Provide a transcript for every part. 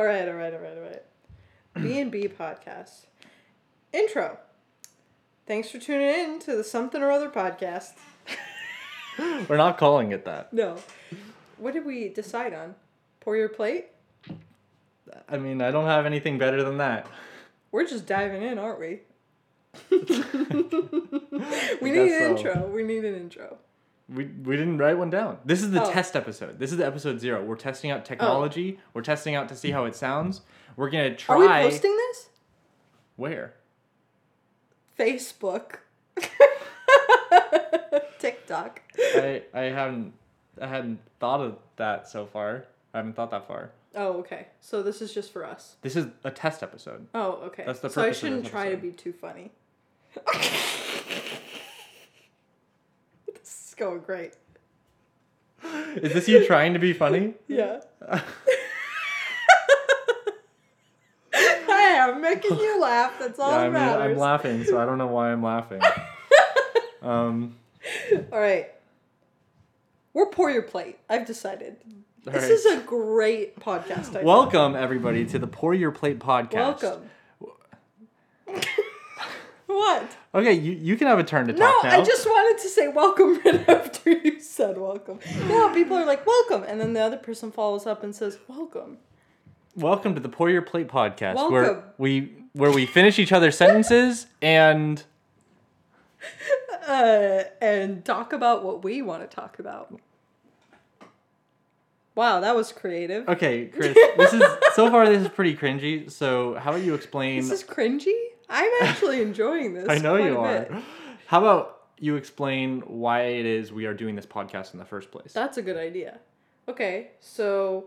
all right, all right, all right, all right. B and B podcast intro. Thanks for tuning in to the Something or Other podcast. We're not calling it that. No, what did we decide on? Pour your plate. I mean, I don't have anything better than that. We're just diving in, aren't we? we need an so. intro. We need an intro. We, we didn't write one down. This is the Oh. test episode. This is the episode zero. We're testing out oh. technology. We're testing out to see how it sounds. We're gonna try. Are we posting this? Where? Facebook. TikTok. I I haven't I hadn't thought of that so far. I haven't thought that far. Oh, okay. So this is just for us. This is a test episode. Oh, okay. That's the so I shouldn't try to be too funny. going great. Is this you trying to be funny? Yeah. Hey, I'm making you laugh. That's all yeah, I mean, matters. I'm laughing, so I don't know why I'm laughing. um, all right. We're pour your plate. I've decided. all This right. is a great podcast. idea. Welcome everybody to the Pour Your Plate podcast. Welcome. What? Okay, you, you can have a turn to No, talk now. I just wanted to say welcome right after you said welcome. No, people are like welcome, and then the other person follows up and says welcome. Welcome to the Pour Your Plate podcast, where we where we finish each other's sentences and Uh, and talk about what we want to talk about. Wow, that was creative. okay, Chris. This is so far. This is pretty cringy. So how about you explain? This is cringy. I'm actually enjoying this. I know quite you a are. bit. How about you explain why it is we are doing this podcast in the first place? That's a good idea. Okay, so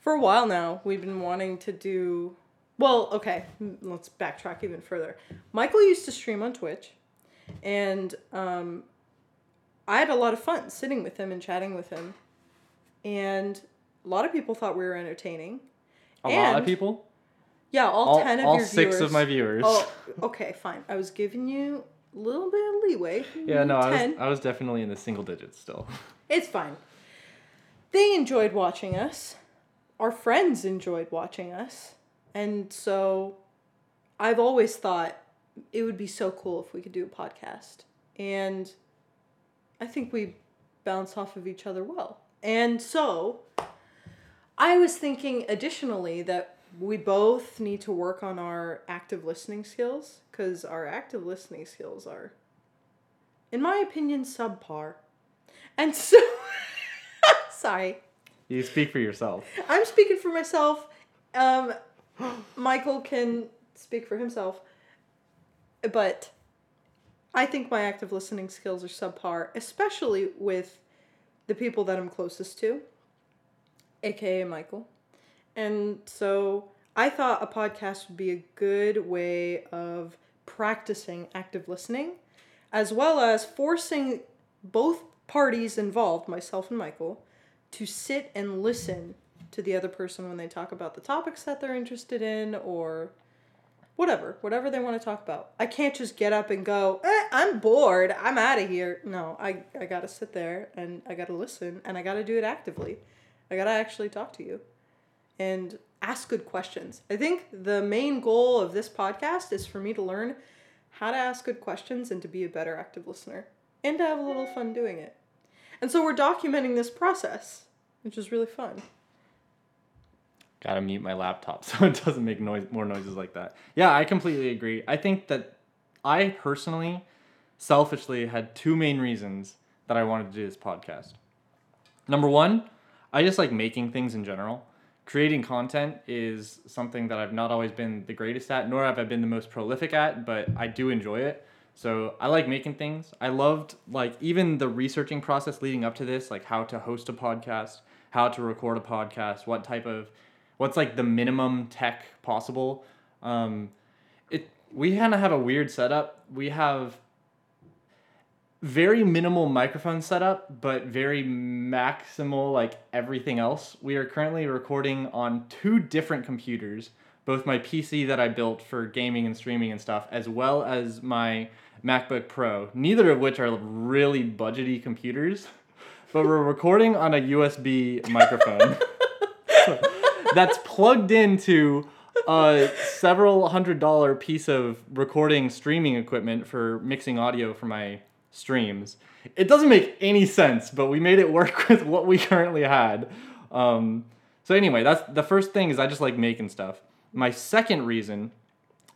for a while now, we've been wanting to do. Well, okay, let's backtrack even further. Michael used to stream on Twitch, and um, I had a lot of fun sitting with him and chatting with him. And a lot of people thought we were entertaining. a lot of people. Yeah, all, All, 10 of all your six viewers. of my viewers. Oh, okay, fine. I was giving you a little bit of leeway. yeah, no, I was I was definitely in the single digits still. It's fine. They enjoyed watching us. Our friends enjoyed watching us. And so I've always thought it would be so cool if we could do a podcast. And I think we bounce off of each other well. And so I was thinking additionally that we both need to work on our active listening skills because our active listening skills are, in my opinion, subpar. And so, sorry, You speak for yourself. I'm speaking for myself. Um, Michael can speak for himself. But I think my active listening skills are subpar, especially with the people that I'm closest to, aka Michael. And so I thought a podcast would be a good way of practicing active listening, as well as forcing both parties involved, myself and Michael, to sit and listen to the other person when they talk about the topics that they're interested in or whatever, whatever they want to talk about. I can't just get up and go, eh, I'm bored, I'm out of here. No, I, I gotta sit there and I gotta listen and I gotta do it actively. I gotta actually talk to you and ask good questions. I think the main goal of this podcast is for me to learn how to ask good questions and to be a better active listener and to have a little fun doing it. And so we're documenting this process, which is really fun. Gotta mute my laptop so it doesn't make noise more noises like that. Yeah, I completely agree. I think that I personally, selfishly, had two main reasons that I wanted to do this podcast. Number one, I just like making things in general. Creating content is something that I've not always been the greatest at, nor have I been the most prolific at, but I do enjoy it. So I like making things. I loved like even the researching process leading up to this, like how to host a podcast, how to record a podcast, what type of what's like the minimum tech possible. Um, it we kind of have a weird setup. We have very minimal microphone setup, but very maximal like everything else. We are currently recording on two different computers, both my PC that I built for gaming and streaming and stuff, as well as my MacBook Pro. Neither of which are really budgety computers, but we're recording on a USB microphone. that's plugged into a several hundred dollar piece of recording streaming equipment for mixing audio for my streams. It doesn't make any sense, but we made it work with what we currently had. Um, so anyway, that's the first thing is I just like making stuff. My second reason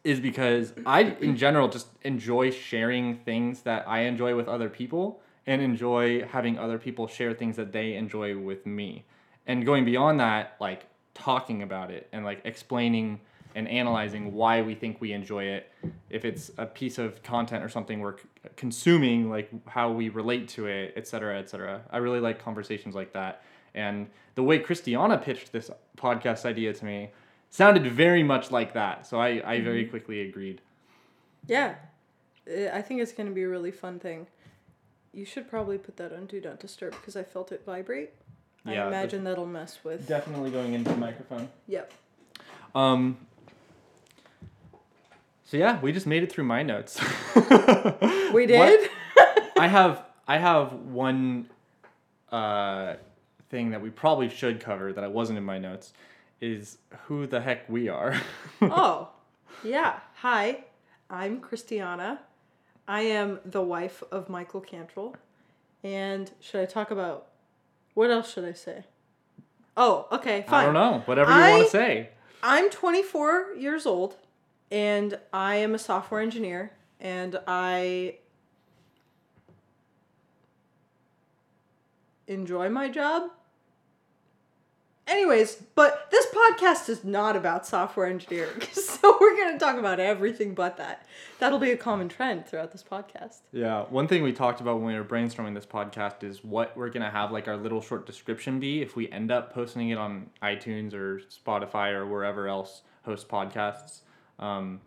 is because I in general just enjoy sharing things that I enjoy with other people and enjoy having other people share things that they enjoy with me. And going beyond that, like talking about it and like explaining and analyzing why we think we enjoy it. If it's a piece of content or something we're c- consuming, like how we relate to it, et cetera, et cetera. I really like conversations like that. And the way Christiana pitched this podcast idea to me sounded very much like that. So I, I very quickly agreed. Yeah. I think it's going to be a really fun thing. You should probably put that on Do Not Disturb because I felt it vibrate. Yeah, I imagine that'll mess with. Definitely going into the microphone. Yep. Um, so yeah, we just made it through my notes. We did? I have I have one uh, thing that we probably should cover that I wasn't in my notes is who the heck we are. oh, yeah. Hi, I'm Christiana. I am the wife of Michael Cantrell. And should I talk about what else should I say? Oh, okay, fine. I don't know. Whatever you want to say. I'm 24 years old and I am a software engineer and I enjoy my job. Anyways, but this podcast is not about software engineering. So we're going to talk about everything but that. That'll be a common trend throughout this podcast. Yeah, one thing we talked about when we were brainstorming this podcast is what we're gonna have like our little short description be if we end up posting it on iTunes or Spotify or wherever else hosts podcasts. Um,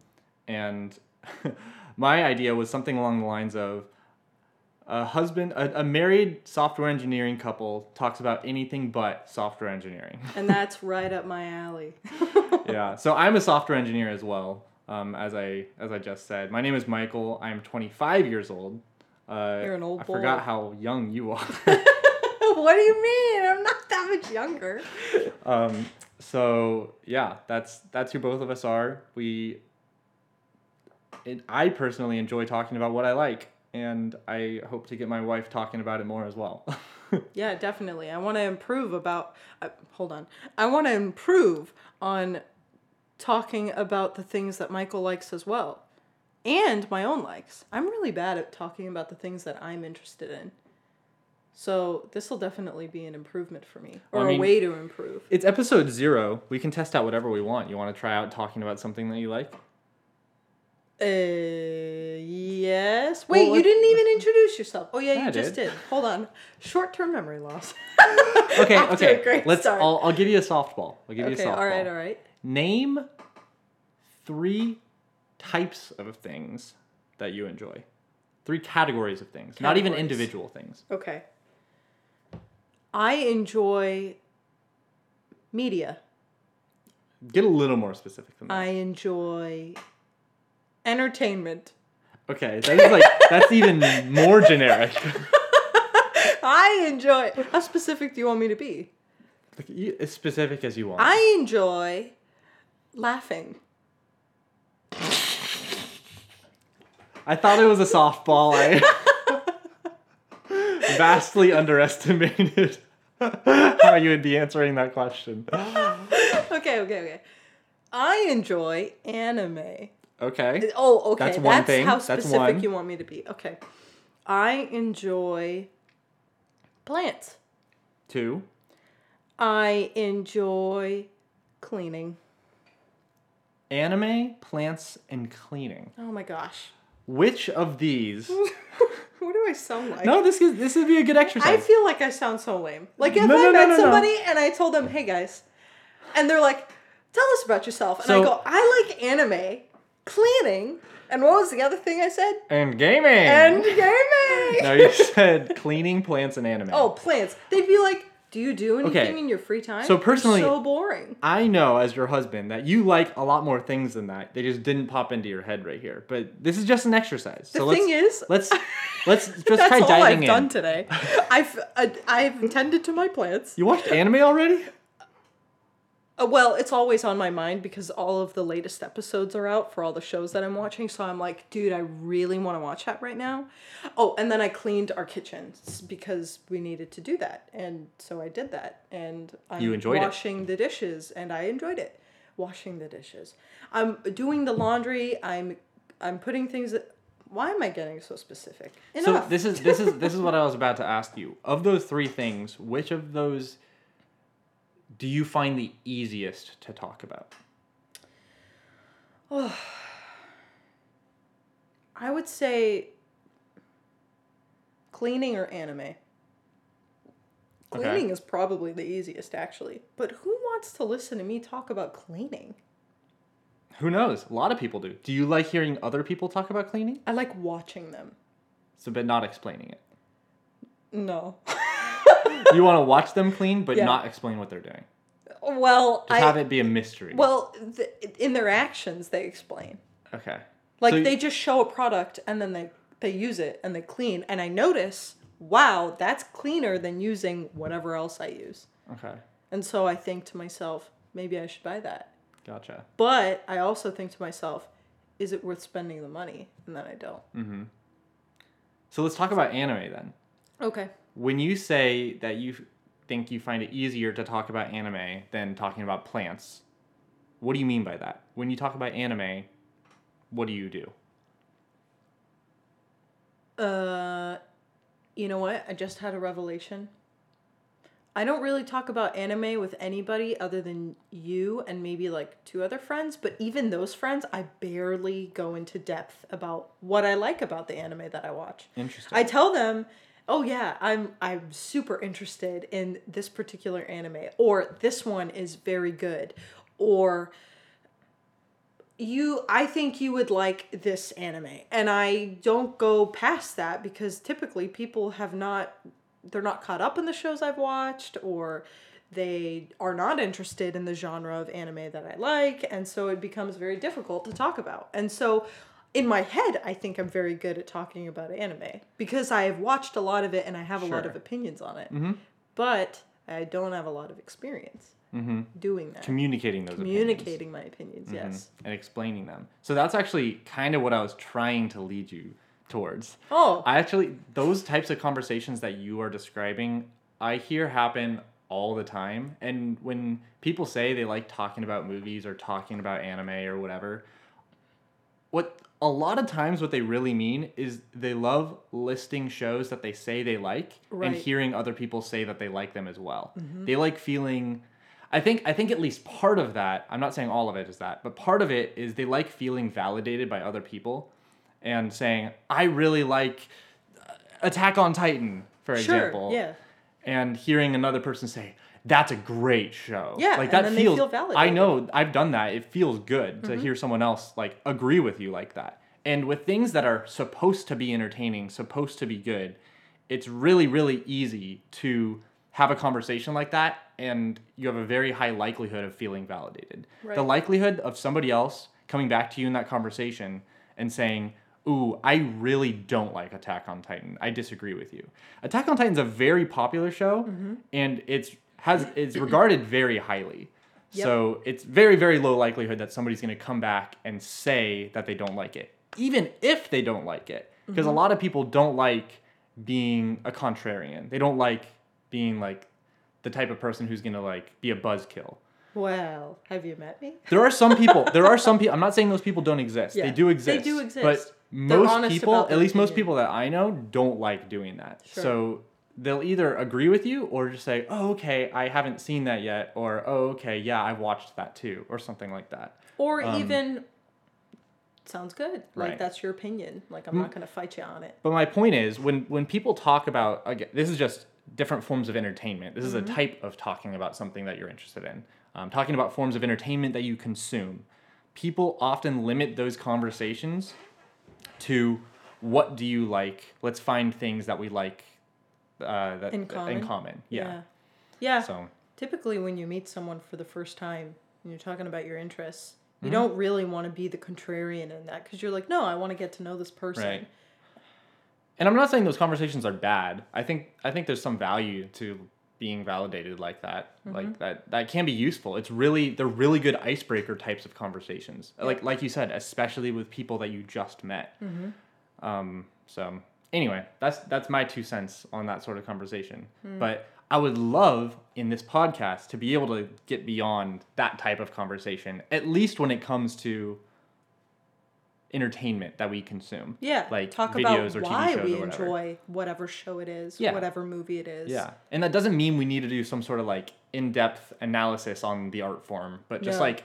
and my idea was something along the lines of a husband, a, a married software engineering couple talks about anything but software engineering. And that's right up my alley. yeah. So I'm a software engineer as well. Um, as I as I just said, my name is Michael. I'm 25 years old. Uh, You're an old boy. I boy. forgot how young you are. what do you mean? I'm not that much younger. um, so yeah, that's that's who both of us are. We. I personally enjoy talking about what I like, and I hope to get my wife talking about it more as well. Yeah, definitely. I want to improve about. Uh, hold on. I want to improve on talking about the things that Michael likes as well, and my own likes. I'm really bad at talking about the things that I'm interested in. So this will definitely be an improvement for me, or Well, I mean- a way to improve. it's episode zero. We can test out whatever we want. You want to try out talking about something that you like? Uh, yes. Wait, Well, you didn't even introduce yourself. Oh yeah, you I just did. did. Hold on. Short-term memory loss. Okay, Off to a okay. great Let's. start. I'll, I'll give you a softball. I'll give you a okay. softball. All right. All right. Name three types of things that you enjoy. Three categories of things, not even individual things. Okay. I enjoy media. Get a little more specific than that. I enjoy entertainment. okay, that is like that's even more generic. I enjoy. How specific do you want me to be? Like, you- as specific as you want. I enjoy laughing. I thought it was a softball. I vastly underestimated how you would be answering that question. Okay, okay, okay. I enjoy anime. Okay. Oh, okay. That's one thing. how That's specific one. you want me to be. Okay. I enjoy plants. Two. I enjoy cleaning. Anime, plants, and cleaning. Oh my gosh. Which of these? What do I sound like? No, this is this would be a good exercise. I feel like I sound so lame. Like if No, I no, no, met no, no. somebody and I told them, "Hey guys," and they're like, "Tell us about yourself," and I go, "I like anime, cleaning, and what was the other thing I said? and gaming. And gaming." no, you said cleaning, plants, and anime. oh, plants. They'd be like, "Do you do anything Okay. in your free time?" So You're personally- so boring. I know as your husband that you like a lot more things than that. They just didn't pop into your head right here. But this is just an exercise. The so thing let's, is, let's let's just that's try all diving I've in. done today. I've uh, I've tended to my plants. You watched anime already? Uh, well, it's always on my mind because all of the latest episodes are out for all the shows that I'm watching. So I'm like, dude, I really want to watch that right now. Oh, and then I cleaned our kitchen s- because we needed to do that, and so I did that. And I'm You enjoyed it. washing the dishes, and I enjoyed it. Washing the dishes. I'm doing the laundry. I'm I'm putting things. That, why am I getting so specific? So this is this is this is what I was about to ask you. Of those three things, which of those do you find the easiest to talk about? Oh, I would say cleaning or anime. Cleaning is probably the easiest, actually. But who wants to listen to me talk about cleaning? Who knows? A lot of people do. Do you like hearing other people talk about cleaning? I like watching them. So, but not explaining it. No. You want to watch them clean, but Yeah. not explain what they're doing. well, Just I have it be a mystery. well th- in their actions they explain. okay. Like So- they just show a product and then they they use it and they clean and I notice, wow, that's cleaner than using whatever else I use. Okay. And so I think to myself, maybe I should buy that. Gotcha. But I also think to myself, is it worth spending the money? And then I don't. Mm-hmm. So let's talk about anime then. Okay. When you say that you think you find it easier to talk about anime than talking about plants, what do you mean by that? When you talk about anime, what do you do? Uh, you know what? I just had a revelation. I don't really talk about anime with anybody other than you and maybe like two other friends, but even those friends, I barely go into depth about what I like about the anime that I watch. Interesting. I tell them, "Oh yeah, I'm I'm super interested in this particular anime or this one is very good or you I think you would like this anime." And I don't go past that because typically people have not they're not caught up in the shows I've watched or they are not interested in the genre of anime that I like and so it becomes very difficult to talk about. And so in my head I think I'm very good at talking about anime because I have watched a lot of it and I have a lot of opinions on it. Mm-hmm. But I don't have a lot of experience mm-hmm. doing that. Communicating those opinions. Communicating my opinions, mm-hmm. yes. and explaining them. So that's actually kind of what I was trying to lead you towards. Oh, I actually those types of conversations that you are describing, I hear happen all the time. And when people say they like talking about movies or talking about anime or whatever, what a lot of times what they really mean is they love listing shows that they say they like and hearing other people say that they like them as well. They like feeling I think I think at least part of that, I'm not saying all of it is that, but part of it is they like feeling validated by other people and saying, "I really like uh, Attack on Titan," for sure. example. Yeah. And hearing another person say, "That's a great show." Yeah, like that feels. feel I validated. Mm-hmm. know I've done that. It feels good to hear someone else like agree with you like that. And with things that are supposed to be entertaining, supposed to be good, it's really really easy to have a conversation like that and you have a very high likelihood of feeling validated. The likelihood of somebody else coming back to you in that conversation and saying, Ooh, I really don't like Attack on Titan. I disagree with you. Attack on Titan's a very popular show Mm-hmm. and it's has it's regarded very highly. Yep. So it's very, very low likelihood that somebody's gonna come back and say that they don't like it. Even if they don't like it. Because Mm-hmm. a lot of people don't like being a contrarian. They don't like being like the type of person who's gonna like be a buzzkill. Well, have you met me? There are some people. There are some people. I'm not saying those people don't exist. Yeah, they do exist. they do exist. But most people, at least most people that I know, don't like doing that. Sure. So they'll either agree with you or just say, "Oh, okay, I haven't seen that yet," or "Oh, okay, yeah, I watched that too," or something like that. Or um, even sounds good. Like that's your opinion. Like I'm mm. not gonna fight you on it. But my point is, when when people talk about again, this is just different forms of entertainment. This is a mm-hmm. type of talking about something that you're interested in. Um, talking about forms of entertainment that you consume. People often limit those conversations to what do you like? Let's find things that we like uh, that In in common? common. Yeah. Yeah. Yeah. So Typically, when you meet someone for the first time and you're talking about your interests, Mm-hmm. you don't really want to be the contrarian in that because you're like, no, I want to get to know this person. Right. and I'm not saying those conversations are bad. I think I think there's some value to being validated like that. Mm-hmm. Like that that can be useful. It's really they're really good icebreaker types of conversations. Like like you said, especially with people that you just met. Mm-hmm. Um, so anyway, that's that's my two cents on that sort of conversation. Hmm. But I would love in this podcast to be able to get beyond that type of conversation, at least when it comes to entertainment that we consume. Yeah. Like talk videos about or TV why shows we or whatever. enjoy whatever show it is, Yeah. whatever movie it is. Yeah. And that doesn't mean we need to do some sort of like in-depth analysis on the art form, but just No. like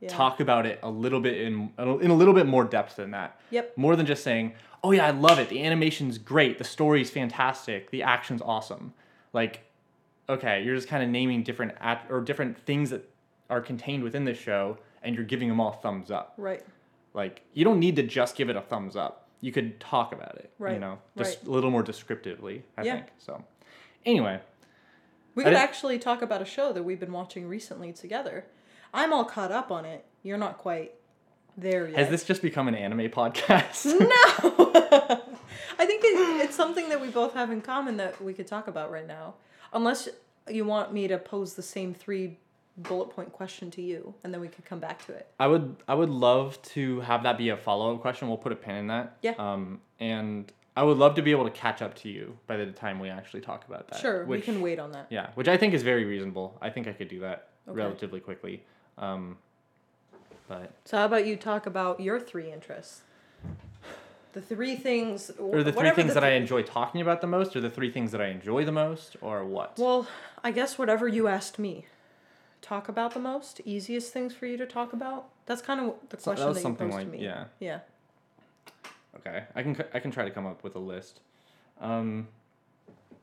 Yeah. talk about it a little bit in in a little bit more depth than that. Yep. More than just saying, "Oh yeah, I love it. The animation's great. The story's fantastic. The action's awesome." Like, okay, you're just kind of naming different at or different things that are contained within this show, and you're giving them all thumbs up. Right. Like, you don't need to just give it a thumbs up. You could talk about it. Right. You know, just right. a little more descriptively. I Yeah. think so. Anyway, We could actually talk about a show that we've been watching recently together. I'm all caught up on it. You're not quite there yet. has this just become an anime podcast? No. I think it, it's something that we both have in common that we could talk about right now. Unless you want me to pose the same three bullet point question to you, and then we could come back to it. I would I would love to have that be a follow up question. We'll put a pin in that. Yeah. Um, and I would love to be able to catch up to you by the time we actually talk about that. Sure, Which, we can wait on that. Yeah, which I think is very reasonable. I think I could do that Okay. relatively quickly. Um, but So how about you talk about your three interests? The three things, or the three things the that I enjoy talking about the most, or the three things that I enjoy the most, or what? Well, I guess whatever you asked me. Talk about the most easiest things for you to talk about. That's kind of the So- question that was that, something you posed like to me. yeah. Yeah. Okay, I can I can try to come up with a list. Um,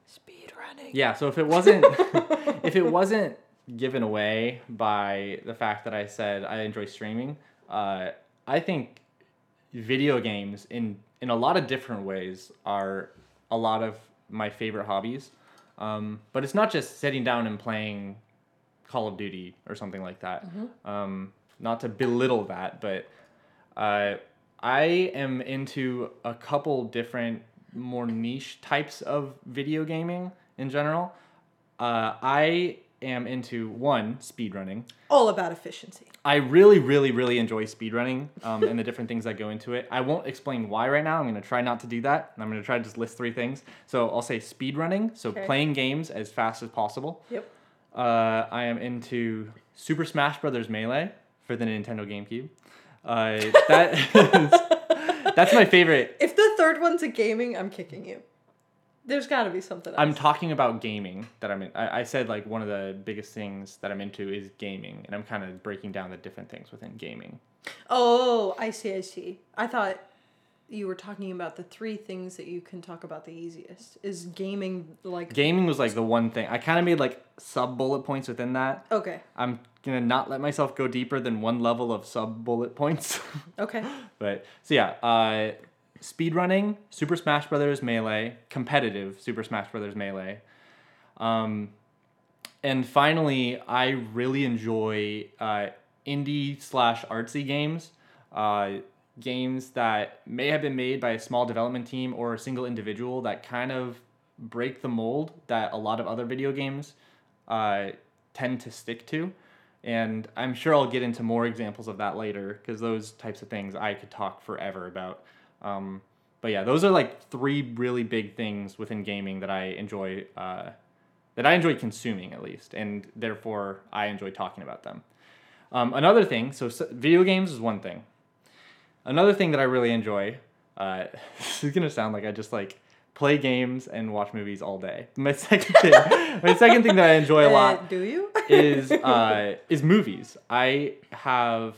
Speed running. Yeah, so if it wasn't if it wasn't given away by the fact that I said I enjoy streaming, uh, I think video games in in a lot of different ways are a lot of my favorite hobbies. Um, but it's not just sitting down and playing Call of Duty or something like that. Um, not to belittle that, but uh, I am into a couple different, more niche types of video gaming in general. Uh, I am into one speedrunning. All about efficiency. I really, really, really enjoy speedrunning um, and the different things that go into it. I won't explain why right now. I'm going to try not to do that. I'm going to try to just list three things. So I'll say speedrunning, so Okay. playing games as fast as possible. Yep. Uh, I am into Super Smash Brothers Melee for the Nintendo GameCube. Uh, that is, that's my favorite. If the third one's a gaming, I'm kicking you. There's got to be something else. I'm talking about gaming that I'm in. I, I said like one of the biggest things that I'm into is gaming, and I'm kind of breaking down the different things within gaming. oh, I see. I see. I thought you were talking about the three things that you can talk about the easiest. Is gaming like Gaming was like the one thing. I kind of made like sub bullet points within that. Okay. I'm gonna not let myself go deeper than one level of sub bullet points. Okay. But so yeah, uh, speedrunning, Super Smash Brothers Melee, competitive Super Smash Brothers Melee. Um, and finally, I really enjoy uh, indie slash artsy games. Uh, games that may have been made by a small development team or a single individual that kind of break the mold that a lot of other video games uh, tend to stick to. And I'm sure I'll get into more examples of that later because those types of things I could talk forever about. Um, but yeah, those are like three really big things within gaming that I enjoy, uh, that I enjoy consuming at least, and therefore I enjoy talking about them. Um, another thing, so s- video games is one thing. Another thing that I really enjoy, uh, this is gonna sound like I just like play games and watch movies all day. My second thing, my second thing that I enjoy a lot Uh, do you? is uh, is movies. I have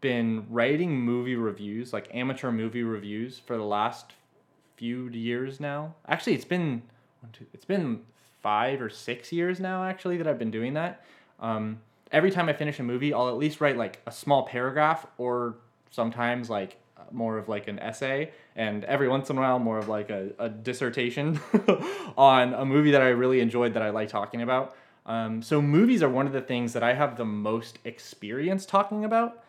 been writing movie reviews, like amateur movie reviews, for the last few years now. Actually, it's been it's been five or six years now. Actually, that I've been doing that. Um, every time I finish a movie, I'll at least write like a small paragraph, or sometimes like more of like an essay, and every once in a while more of like a, a dissertation on a movie that I really enjoyed that I like talking about. Um, so movies are one of the things that I have the most experience talking about.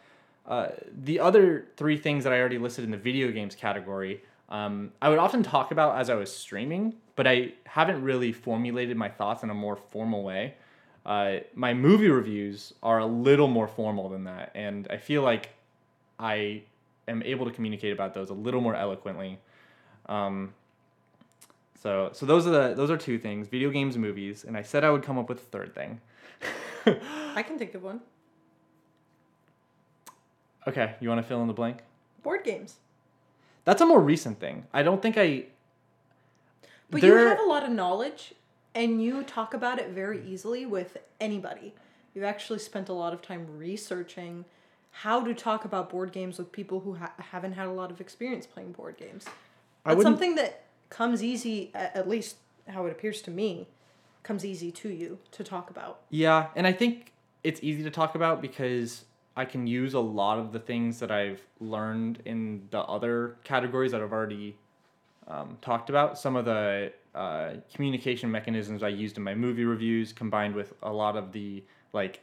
Uh, the other three things that I already listed in the video games category, um, I would often talk about as I was streaming, but I haven't really formulated my thoughts in a more formal way. Uh, my movie reviews are a little more formal than that, and I feel like I am able to communicate about those a little more eloquently. Um, so, so those are the those are two things: video games, movies, and I said I would come up with a third thing. I can think of one. Okay, you want to fill in the blank? Board games. That's a more recent thing. I don't think I. But you have a lot of knowledge and you talk about it very easily with anybody. You've actually spent a lot of time researching how to talk about board games with people who ha- haven't had a lot of experience playing board games. I That's wouldn't- something that comes easy, at least how it appears to me, comes easy to you to talk about. Yeah, and I think it's easy to talk about because I can use a lot of the things that I've learned in the other categories that I've already um, talked about. Some of the uh, communication mechanisms I used in my movie reviews, combined with a lot of the like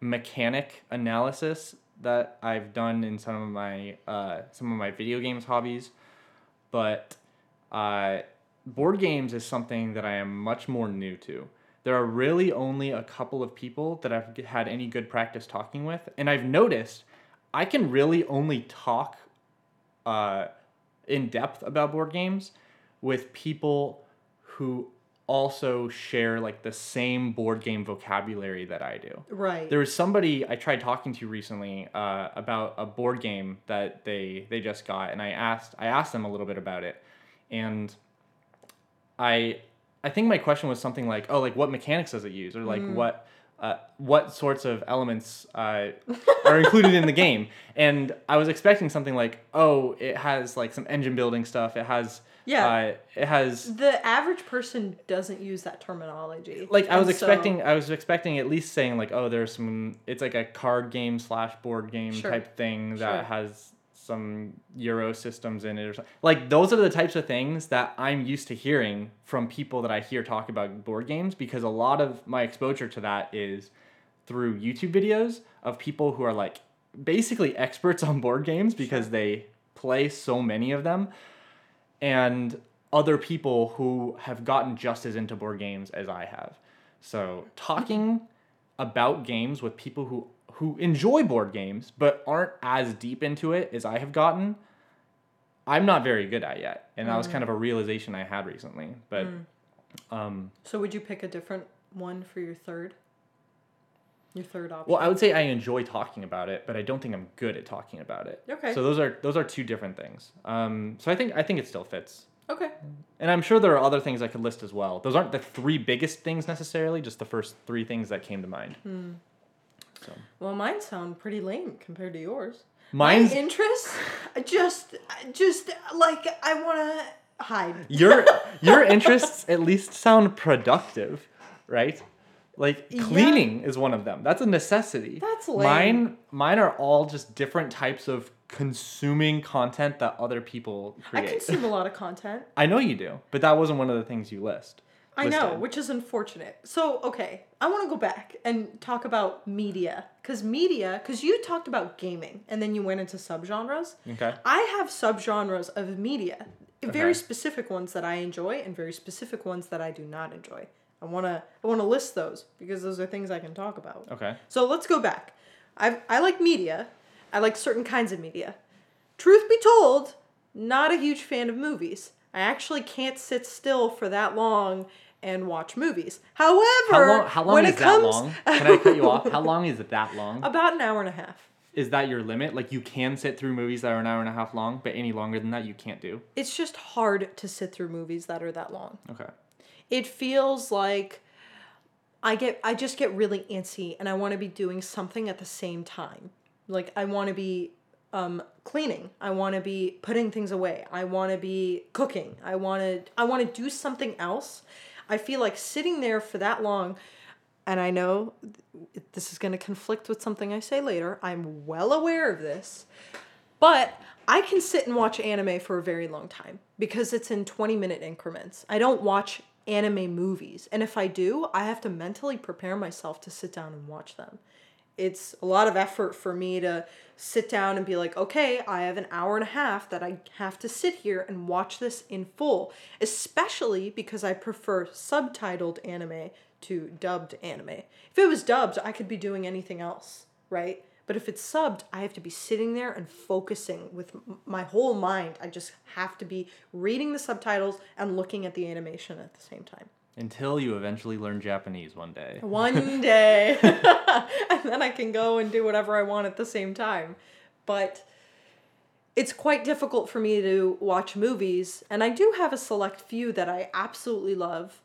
mechanic analysis that I've done in some of my uh, some of my video games hobbies, but uh, board games is something that I am much more new to. There are really only a couple of people that I've had any good practice talking with, and I've noticed I can really only talk uh, in depth about board games with people who also share like the same board game vocabulary that I do. Right. There was somebody I tried talking to recently uh, about a board game that they they just got, and I asked I asked them a little bit about it, and I I think my question was something like, oh, like what mechanics does it use, or like what uh, what sorts of elements uh, are included in the game, and I was expecting something like, oh, it has like some engine building stuff, it has Yeah. uh, it has the average person doesn't use that terminology. like I was And so- expecting I was expecting at least saying like oh there's some it's like a card game slash board game Sure. type thing that Sure. has some euro systems in it or something like those are the types of things that i'm used to hearing from people that i hear talk about board games because a lot of my exposure to that is through youtube videos of people who are like basically experts on board games because they play so many of them and other people who have gotten just as into board games as I have. So talking about games with people who who enjoy board games but aren't as deep into it as I have gotten, I'm not very good at yet. And that was kind of a realization I had recently. But um So would you pick a different one for your third? Your third option. well, I would say I enjoy talking about it, but I don't think I'm good at talking about it. Okay. So those are those are two different things. Um, so I think I think it still fits. okay. And I'm sure there are other things I could list as well. Those aren't the three biggest things necessarily, just the first three things that came to mind. So Well, mine sound pretty lame compared to yours. mine's My interests, just, just like I want to hide. your your interests at least sound productive, right? Like Yeah. cleaning is one of them. That's a necessity. That's lame. Mine mine are all just different types of consuming content that other people create. I consume a lot of content. I know you do, but that wasn't one of the things you list. I know, which is unfortunate. So, okay, I want to go back and talk about media. Because media, because you talked about gaming and then you went into subgenres. Okay. I have subgenres of media, very Okay. specific ones that I enjoy and very specific ones that I do not enjoy. I want to I want to list those because those are things I can talk about. Okay. So let's go back. I I like media. I like certain kinds of media. Truth be told, not a huge fan of movies. I actually can't sit still for that long and watch movies. However, How long, how long when is it that comes long? Can I cut you off? How long is it that long? about an hour and a half. Is that your limit? Like you can sit through movies that are an hour and a half long, but any longer than that you can't do? It's just hard to sit through movies that are that long. Okay. it feels like I get I just get really antsy and I want to be doing something at the same time. Like I want to be um cleaning. I want to be putting things away. I want to be cooking. I want to I want to do something else. I feel like sitting there for that long and I know this is going to conflict with something I say later. I'm well aware of this. But I can sit and watch anime for a very long time because it's in 20 minute increments. I don't watch anime movies. And if I do, I have to mentally prepare myself to sit down and watch them. It's a lot of effort for me to sit down and be like, okay, I have an hour and a half that I have to sit here and watch this in full, especially because I prefer subtitled anime to dubbed anime. If it was dubbed, I could be doing anything else, right? But if it's subbed, I have to be sitting there and focusing with my whole mind. I just have to be reading the subtitles and looking at the animation at the same time. Until you eventually learn Japanese one day. One day. and then I can go and do whatever I want at the same time. But it's quite difficult for me to watch movies, and I do have a select few that I absolutely love.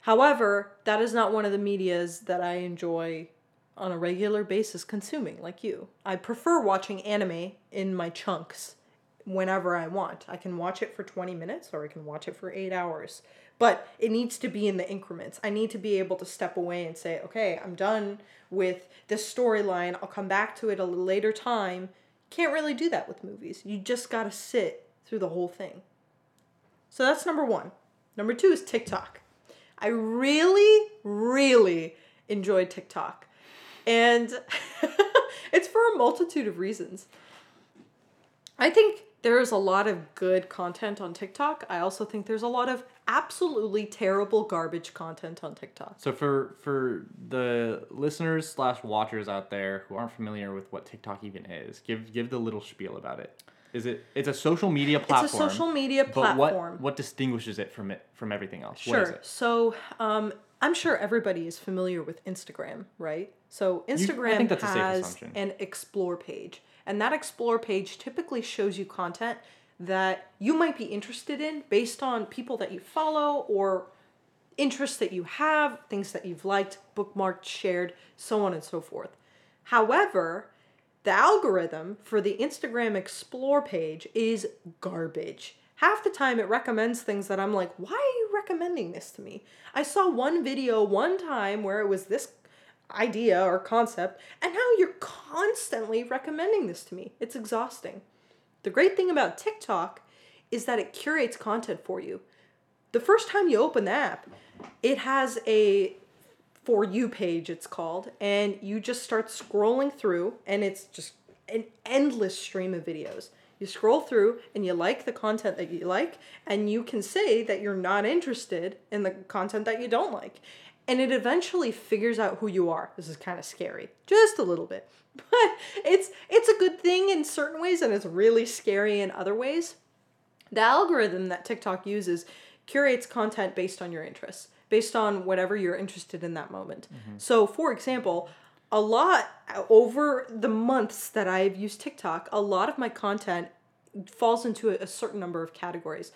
However, that is not one of the medias that I enjoy on a regular basis consuming like you. I prefer watching anime in my chunks whenever I want. I can watch it for 20 minutes or I can watch it for 8 hours. But it needs to be in the increments. I need to be able to step away and say, "Okay, I'm done with this storyline. I'll come back to it a little later time." Can't really do that with movies. You just got to sit through the whole thing. So that's number 1. Number 2 is TikTok. I really really enjoy TikTok. And it's for a multitude of reasons. I think there's a lot of good content on TikTok. I also think there's a lot of absolutely terrible garbage content on TikTok. So for for the listeners slash watchers out there who aren't familiar with what TikTok even is, give give the little spiel about it. Is it it's a social media platform? It's a social media but platform. what what distinguishes it from it from everything else? What is Sure. So, um, I'm sure everybody is familiar with Instagram, right? So Instagram think that's a safe has an explore page, and that explore page typically shows you content that you might be interested in based on people that you follow or interests that you have, things that you've liked, bookmarked, shared, so on and so forth. However, the algorithm for the Instagram Explore page is garbage. Half the time it recommends things that I'm like, why are you recommending this to me? I saw one video one time where it was this idea or concept, and now you're constantly recommending this to me. It's exhausting. The great thing about TikTok is that it curates content for you. The first time you open the app, it has a for you page it's called and you just start scrolling through and it's just an endless stream of videos you scroll through and you like the content that you like and you can say that you're not interested in the content that you don't like and it eventually figures out who you are this is kind of scary just a little bit but it's it's a good thing in certain ways and it's really scary in other ways the algorithm that TikTok uses curates content based on your interests, based on whatever you're interested in that moment. Mm-hmm. So, for example, a lot over the months that I've used TikTok, a lot of my content falls into a, a certain number of categories.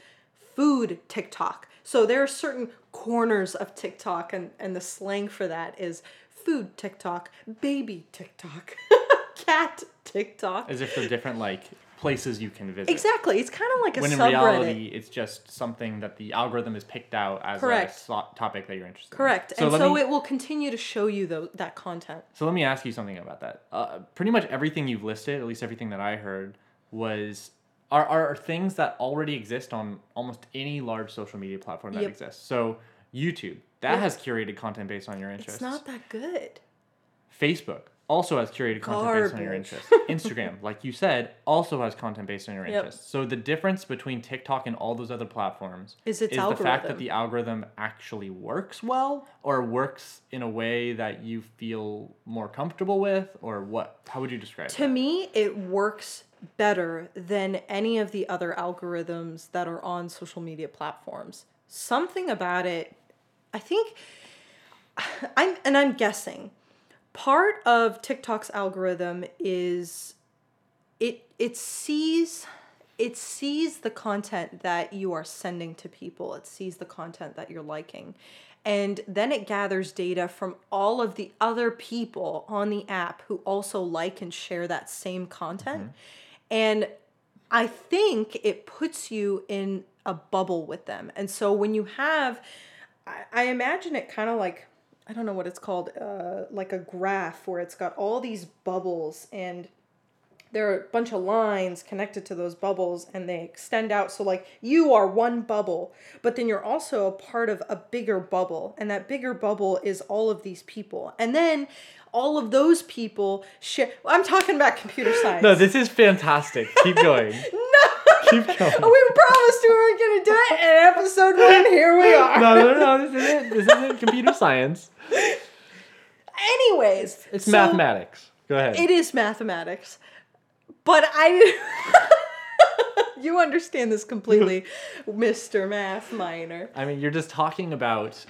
Food TikTok. So there are certain corners of TikTok, and, and the slang for that is food TikTok, baby TikTok, cat TikTok. As if they're different like places you can visit. Exactly. It's kind of like a When in subreddit. reality, it's just something that the algorithm has picked out as Correct. a topic that you're interested Correct. in. So and so me, it will continue to show you tho- that content. So let me ask you something about that. Uh, pretty much everything you've listed, at least everything that I heard, was are, are things that already exist on almost any large social media platform that Yep. exists. So YouTube that Yep. has curated content based on your interests. It's not that good. Facebook also has curated content based on your interests. Instagram, like you said, also has content based on your Yep. interests. So the difference between TikTok and all those other platforms Is its the fact that the algorithm actually works well or works in a way that you feel more comfortable with or what how would you describe it? To that? me, it works better than any of the other algorithms that are on social media platforms. Something about it, I think, I'm and I'm guessing. Part of TikTok's algorithm is it it sees it sees the content that you are sending to people. It sees the content that you're liking. And then it gathers data from all of the other people on the app who also like and share that same content. Mm-hmm. And I think it puts you in a bubble with them. And so when you have, I, I imagine it kind of like, I don't know what it's called, uh, like a graph where it's got all these bubbles and there are a bunch of lines connected to those bubbles and they extend out so like you are one bubble but then you're also a part of a bigger bubble and that bigger bubble is all of these people and then all of those people share i'm talking about computer science No, this is fantastic. Keep going. no Keep going. we promised we weren't gonna do it in episode one here we are No, no, no. This isn't. This isn't computer science. anyways It's so- mathematics. Go ahead. It is mathematics. But I You understand this completely, Mr. Math Minor. I mean, you're just talking about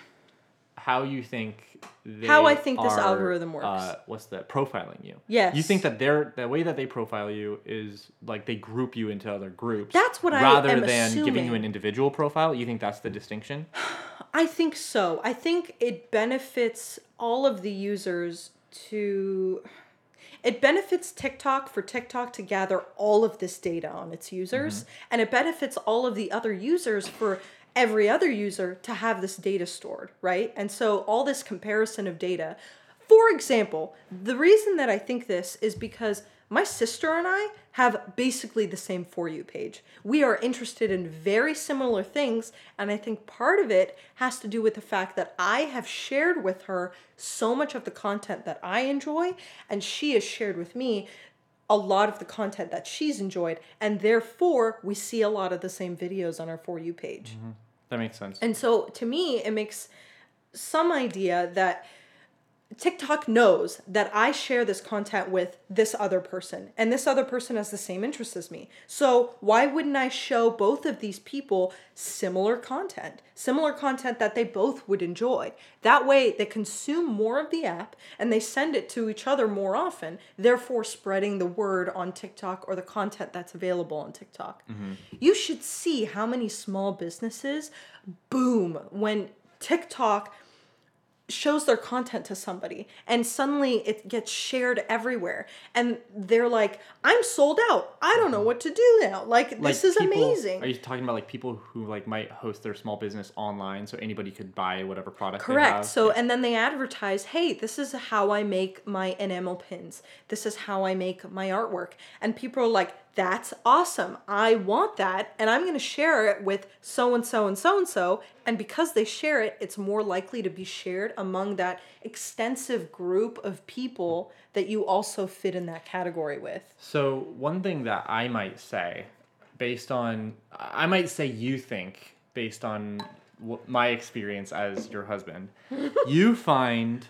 how you think they How I think this algorithm works. Uh, what's that? Profiling you. Yes. You think that they're the way that they profile you is like they group you into other groups. That's what I rather than giving you an individual profile. You think that's the distinction? I think so. I think it benefits all of the users to it benefits TikTok for TikTok to gather all of this data on its users mm-hmm. and it benefits all of the other users for every other user to have this data stored, right? And so all this comparison of data. For example, the reason that I think this is because my sister and I have basically the same For You page. We are interested in very similar things, and I think part of it has to do with the fact that I have shared with her so much of the content that I enjoy, and she has shared with me a lot of the content that she's enjoyed, and therefore we see a lot of the same videos on our For You page. Mm-hmm. That makes sense. And so to me, it makes some idea that TikTok knows that I share this content with this other person, and this other person has the same interests as me. So why wouldn't I show both of these people similar content, similar content that they both would enjoy? That way, they consume more of the app and they send it to each other more often, therefore spreading the word on TikTok or the content that's available on TikTok. Mm-hmm. You should see how many small businesses boom when TikTok shows their content to somebody and suddenly it gets shared everywhere. And they're like i'm sold out. I don't know what to do now. Like, Like, this is people- amazing. Are you talking about like people who like might host their small business online so anybody could buy whatever product they correct. so and then they advertise hey this is how i make my enamel pins. This is how i make my artwork. And people are like that's awesome. I want that and i'm going to share it with so and so and so and so and because they share it it's more likely to be shared among that extensive group of people that you also fit in that category with. So one thing that I might say, based on, I might say you think based on my experience as your husband, you find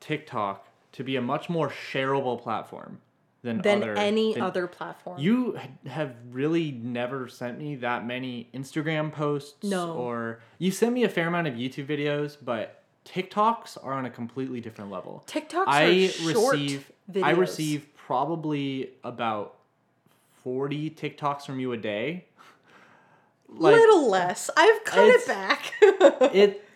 TikTok to be a much more shareable platform than than other, any than- other platform You have really never sent me that many Instagram posts. No. Or you sent me a fair amount of YouTube videos, but TikToks are on a completely different level. TikToks I receive I receive probably about forty TikToks from you a day. Like little less i've cut it back it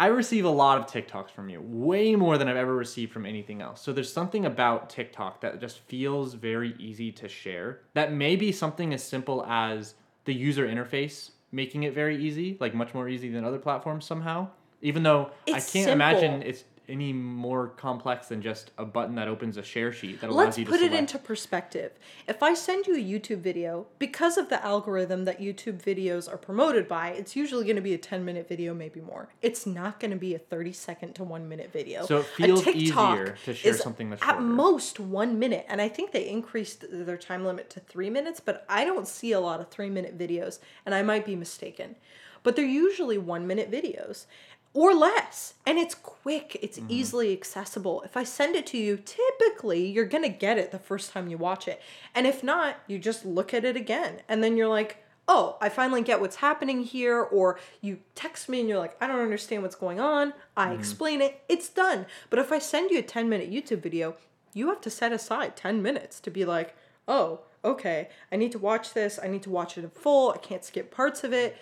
I receive a lot of TikToks from you, way more than I've ever received from anything else. So there's something about TikTok that just feels very easy to share. That may be something as simple as the user interface making it very easy, like much more easy than other platforms somehow. Even though It's I can't imagine it's any more complex than just a button that opens a share sheet that allows Let's you to put it into perspective. If I send you a YouTube video, because of the algorithm that YouTube videos are promoted by, it's usually going to be a 10 minute video, maybe more. It's not going to be a 30 second to one minute video. So it feels easier to share something that's At most one minute. And I think they increased their time limit to three minutes, but I don't see a lot of three minute videos, and I might be mistaken. But they're usually one minute videos or less. And it's quick, it's Mm-hmm. easily accessible. If I send it to you, typically you're going to get it the first time you watch it. And if not, you just look at it again. And then you're like, oh, I finally get what's happening here. Or you text me and you're like, I don't understand what's going on. I Mm-hmm. explain it, it's done. But if I send you a 10 minute YouTube video, you have to set aside 10 minutes to be like, oh, okay, I need to watch this. I need to watch it in full. I can't skip parts of it.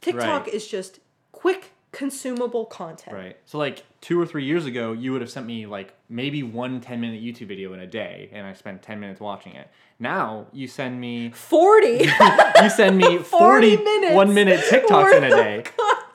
TikTok Right. is just quick, consumable content. Right. So like two or three years ago, you would have sent me like maybe one 10 minute YouTube video in a day, and I spent 10 minutes watching it. Now you send me 40. you send me 40, 40 minutes one minute TikToks in a day.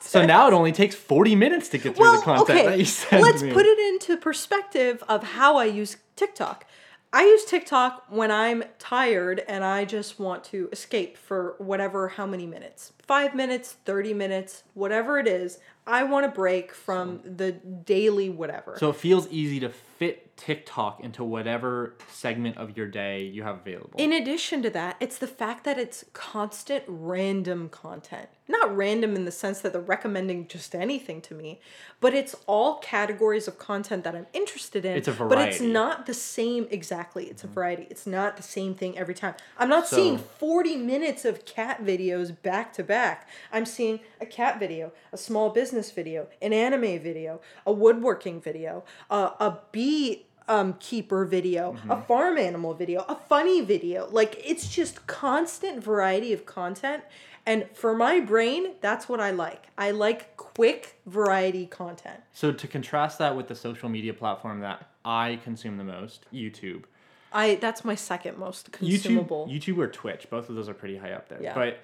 So now it only takes 40 minutes to get through the content that you send Let's me. put it into perspective of how I use TikTok. I use TikTok when I'm tired and I just want to escape for whatever, how many minutes. Five minutes, 30 minutes, whatever it is. I want a break from the daily whatever. So it feels easy to fit TikTok into whatever segment of your day you have available. In addition to that, it's the fact that it's constant random content. Not random in the sense that they're recommending just anything to me, but it's all categories of content that I'm interested in. It's a variety. But it's not the same exactly. It's a mm-hmm. variety. It's not the same thing every time. I'm not So- seeing 40 minutes of cat videos back to back. I'm seeing a cat video, a small business video, an anime video, a woodworking video, a, a bee um, keeper video, Mm-hmm. a farm animal video, a funny video. Like it's just constant variety of content. And for my brain, that's what I like. I like quick variety content. So to contrast that with the social media platform that I consume the most, YouTube. I that's my second most consumable. YouTube, YouTube or Twitch, both of those are pretty high up there. Yeah. But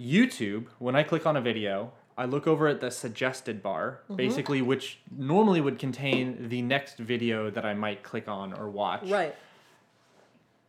YouTube, when I click on a video, I look over at the suggested bar, Mm-hmm. basically, which normally would contain the next video that I might click on or watch. Right.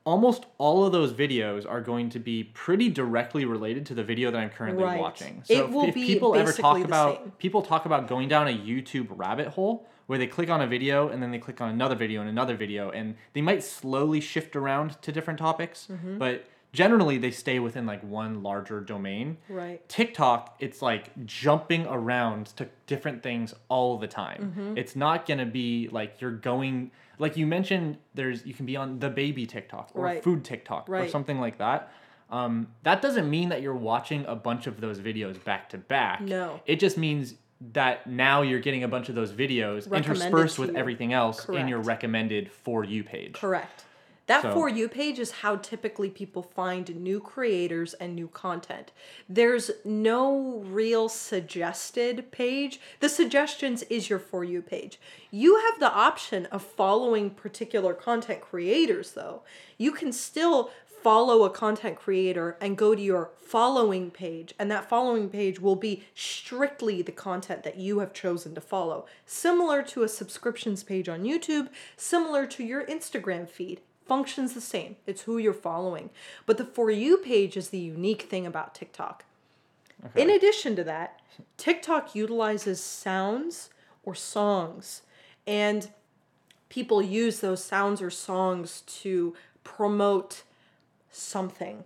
Almost all of those videos are going to be pretty directly related to the video that I'm currently Right. watching. It So if, will if be people ever talk about same. people talk about going down a YouTube rabbit hole where they click on a video and then they click on another video and another video and they might slowly shift around to different topics, Mm-hmm. but generally they stay within like one larger domain. Right. TikTok, it's like jumping around to different things all the time. Mm-hmm. It's not gonna be like you're going like you mentioned. There's you can be on the baby TikTok or Right. food TikTok or something like that. Um, that doesn't mean that you're watching a bunch of those videos back to back. No. It just means that now you're getting a bunch of those videos interspersed with everything else in your recommended for you page. Correct. That So- For You page is how typically people find new creators and new content. There's no real suggested page. The suggestions is your For You page. You have the option of following particular content creators, though. You can still follow a content creator and go to your following page and that following page will be strictly the content that you have chosen to follow similar to a subscriptions page on YouTube similar to your Instagram feed functions the same it's who you're following but the for you page is the unique thing about TikTok Okay. in addition to that TikTok utilizes sounds or songs and people use those sounds or songs to promote something.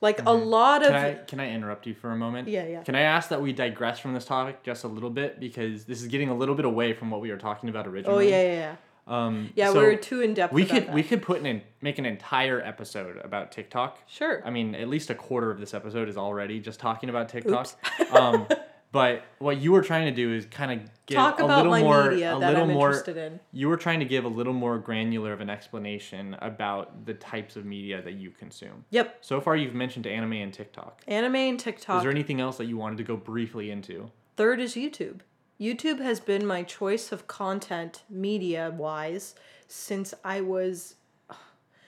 Like a lot of Can I can I interrupt you for a moment? Yeah, yeah. Can I ask that we digress from this topic just a little bit because this is getting a little bit away from what we were talking about originally? Oh yeah, yeah, yeah. Um, Yeah, so we're too in depth we could that. we could put an make an entire episode about TikTok. Sure. I mean, at least a quarter of this episode is already just talking about TikTok. um, but what you were trying to do is kind of give Talk a little more, a little I'm more. interested in. You were trying to give a little more granular of an explanation about the types of media that you consume. Yep. So far, you've mentioned anime and TikTok. Anime and TikTok. Is there anything else that you wanted to go briefly into? Third is YouTube. YouTube has been my choice of content media wise since I was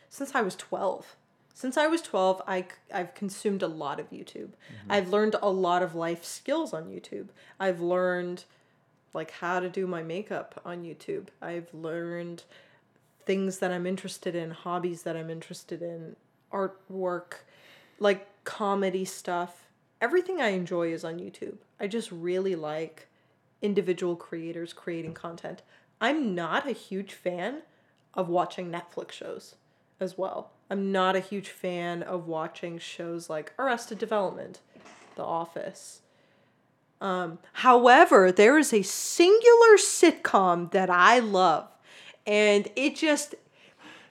since I was 12. Since I was 12, I, I've consumed a lot of YouTube. Mm-hmm. I've learned a lot of life skills on YouTube. I've learned like how to do my makeup on YouTube. I've learned things that I'm interested in, hobbies that I'm interested in, artwork, like comedy stuff. Everything I enjoy is on YouTube. I just really like individual creators creating content. I'm not a huge fan of watching Netflix shows as well. I'm not a huge fan of watching shows like Arrested Development, The Office. Um, however, there is a singular sitcom that I love, and it just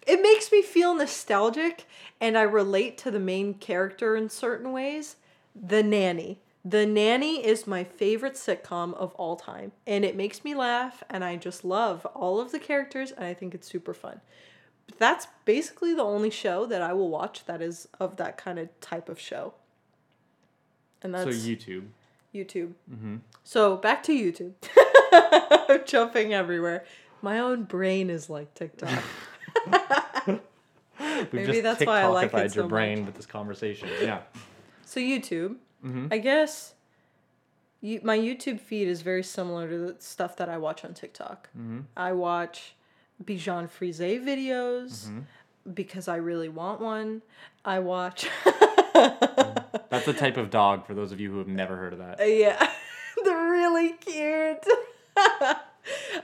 it makes me feel nostalgic, and I relate to the main character in certain ways. The Nanny. The Nanny is my favorite sitcom of all time, and it makes me laugh, and I just love all of the characters, and I think it's super fun. But that's basically the only show that I will watch that is of that kind of type of show. And that's so YouTube. YouTube. Mm-hmm. So back to YouTube. I'm jumping everywhere. My own brain is like TikTok. Maybe just that's why I like it so your much. brain with this conversation. Yeah. So YouTube, Mm-hmm. I guess, you, my YouTube feed is very similar to the stuff that I watch on TikTok. Mm-hmm. I watch Bichon Frise videos Mm-hmm. because I really want one. I watch. That's a type of dog for those of you who have never heard of that. yeah, they're really cute.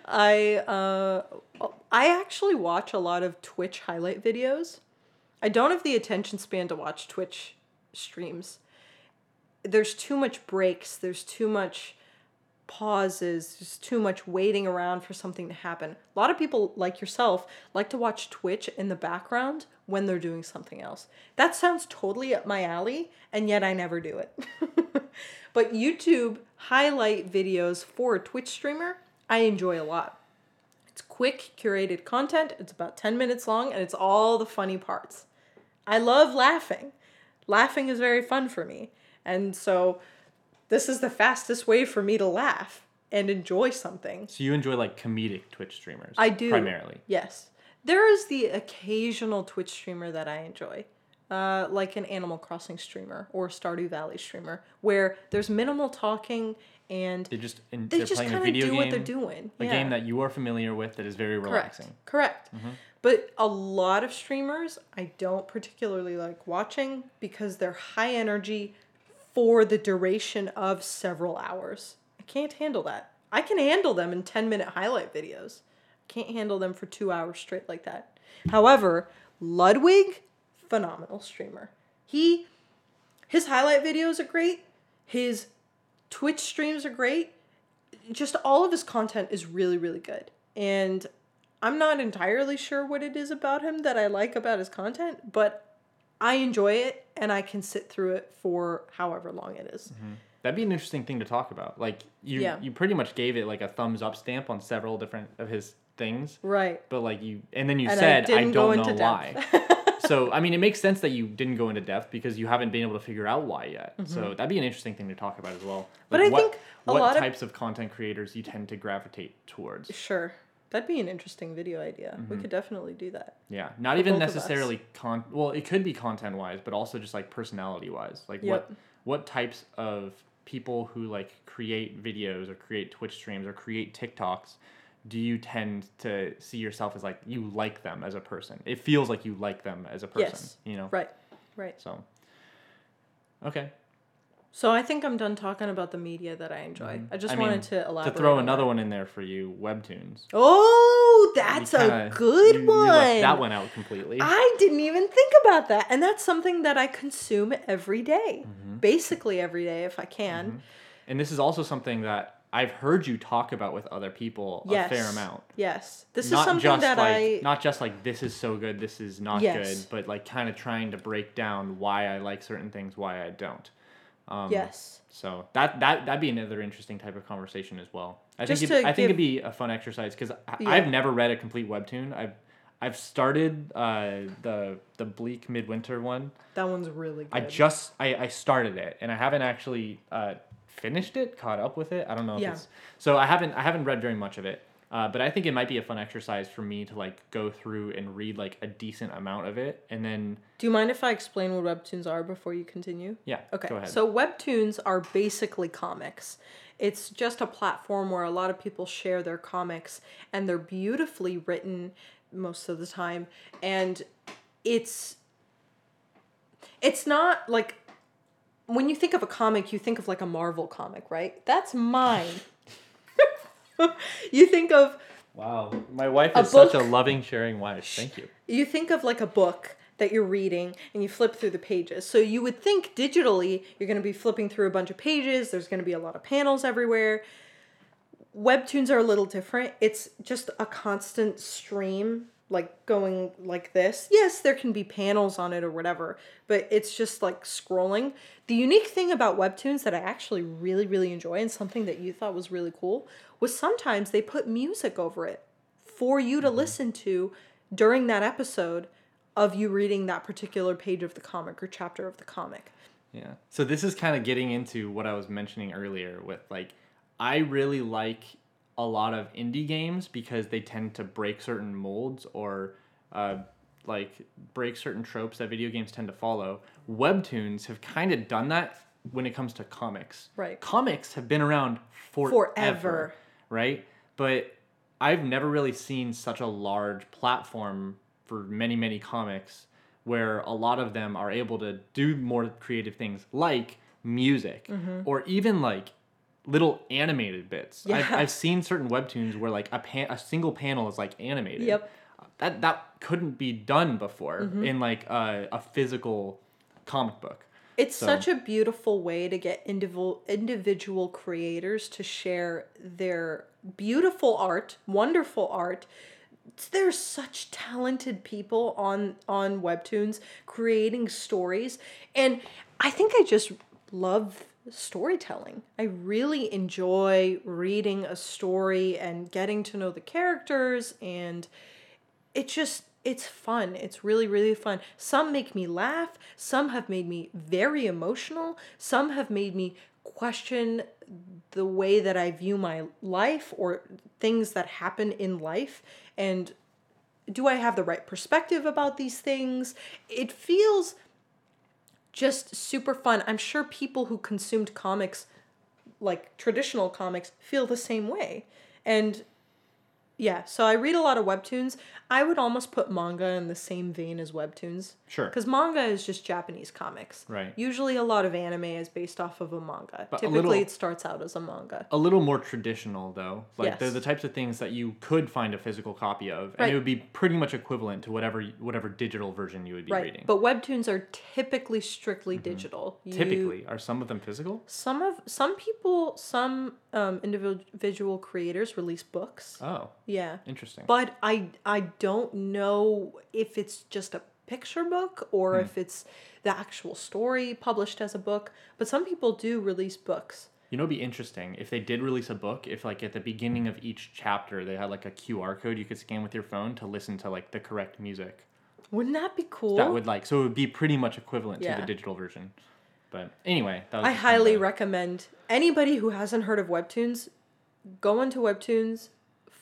I uh, I actually watch a lot of Twitch highlight videos. I don't have the attention span to watch Twitch streams. There's too much breaks. There's too much pauses. There's too much waiting around for something to happen. A lot of people, like yourself, like to watch Twitch in the background when they're doing something else. That sounds totally up my alley, and yet I never do it. but YouTube highlight videos for a Twitch streamer, I enjoy a lot. It's quick, curated content. It's about 10 minutes long, and it's all the funny parts. I love laughing. Laughing is very fun for me. And so this is the fastest way for me to laugh and enjoy something. So you enjoy like comedic Twitch streamers? I do. primarily. Yes. There is the occasional Twitch streamer that I enjoy. Uh, like an Animal Crossing streamer or Stardew Valley streamer, where there's minimal talking and They just they just kind of do game, what they're doing. a yeah. game that you are familiar with that is very Correct. relaxing. Correct. Mm-hmm. But a lot of streamers I don't particularly like watching because they're high energy for the duration of several hours. I can't handle that. I can handle them in 10 minute highlight videos. I can't handle them for two hours straight like that. However, Ludwig, phenomenal streamer. He his highlight videos are great. His Twitch streams are great. Just all of his content is really, really good. And I'm not entirely sure what it is about him that I like about his content, but I enjoy it and I can sit through it for however long it is. That'd be an interesting thing to talk about. Like you, Yeah. you pretty much gave it like a thumbs up stamp on several different of his things, Right. but like you, and then you And said I didn't don't know why. so I mean, it makes sense that you didn't go into depth because you haven't been able to figure out why yet. So that'd be an interesting thing to talk about as well. Mm-hmm. But I what, think a what lot of- types of content creators you tend to gravitate towards. sure. That'd be an interesting video idea. We mm-hmm. could definitely do that. Yeah, not even both of us. necessarily con. Well, it could be content wise, but also just like personality wise. Like what what types of people who like create videos or create Twitch streams or create TikToks do you tend to see yourself as like you like them as a person? It feels like you like them as a person. Yes. You know. Right. Right. So. Okay. So I think I'm done talking about the media that I enjoy. I just Mm-hmm. I mean, wanted to elaborate. To throw another one in there for you, webtoons. Oh, that's kinda- a good you- you one. left that one out completely. I didn't even think about that. And that's something that I consume every day. Mm-hmm. Basically every day if I can. and this is also something that I've heard you talk about with other people Yes. a fair amount. Yes. This not is something just that like I not just like this is so good, this is not Yes. good, but like kind of trying to break down why I like certain things, why I don't. Um, Yes. So that that that'd be another interesting type of conversation as well. I Just think it, I think give... it'd be a fun exercise because Yeah. I've never read a complete webtoon. I've I've started uh, the the Bleak Midwinter one. That one's really good. I just I, I started it and I haven't actually uh, finished it, caught up with it. I don't know if Yeah. it's so I haven't I haven't read very much of it. Uh, but I think it might be a fun exercise for me to like go through and read like a decent amount of it and then Do you mind if I explain what webtoons are before you continue? yeah Okay. go ahead. So webtoons are basically comics. It's just a platform where a lot of people share their comics and they're beautifully written most of the time and it's it's not like when you think of a comic, you think of like a Marvel comic, right? That's mine. you think of wow, my wife is such a loving, sharing wife. Thank you. you think of like a book that you're reading and you flip through the pages. So you would think digitally you're going to be flipping through a bunch of pages, there's going to be a lot of panels everywhere. Webtoons are a little different. It's just a constant stream like going like this. Yes, there can be panels on it or whatever, but it's just like scrolling. The unique thing about webtoons that I actually really really enjoy and something that you thought was really cool was sometimes they put music over it for you to listen to during that episode of you reading that particular page of the comic or chapter of the comic. Yeah. So this is kind of getting into what I was mentioning earlier with like I really like a lot of indie games because they tend to break certain molds or uh, like break certain tropes that video games tend to follow. Webtoons have kind of done that when it comes to comics. Right. Comics have been around forever. Forever. Right? But I've never really seen such a large platform for many many comics where a lot of them are able to do more creative things like music Mm-hmm. or even like little animated bits. I've, Yeah. I've seen certain webtoons where like a pan- a single panel is like animated. Yep. Mm-hmm. That that couldn't be done before in like a, a physical comic book. It's So- such a beautiful way to get individual individual creators to share their beautiful art, wonderful art. There's such talented people on on webtoons creating stories and I think I just love storytelling. I really enjoy reading a story and getting to know the characters and it just it's fun. It's really really fun. Some make me laugh. Some have made me very emotional. Some have made me question the way that i view my life or things that happen in life. And do i have the right perspective about these things? It feels just super fun. I'm sure people who consumed comics like traditional comics feel the same way. And yeah, so I read a lot of webtoons. I would almost put manga in the same vein as webtoons. Sure. Because manga is just Japanese comics. Right. Usually a lot of anime is based off of a manga. But a Typically little- it starts out as a manga. a little more traditional though. Like they're the types of things that you could find a physical copy of, and Right. it would be pretty much equivalent to whatever whatever digital version you would be Right. reading. But webtoons are typically strictly digital. You- Typically, are some of them physical? some of some people some um, individual creators release books. Oh, Yeah. interesting. But I I don't know if it's just a picture book or Hmm. if it's the actual story published as a book. But some people do release books. You know, it'd be interesting if they did release a book. If like at the beginning of each chapter, they had like a QR code you could scan with your phone to listen to like the correct music. Wouldn't that be cool? That would like so it would be pretty much equivalent to the digital version. But anyway, that was I just kind of highly recommend anybody who hasn't heard of webtoons, go into webtoons,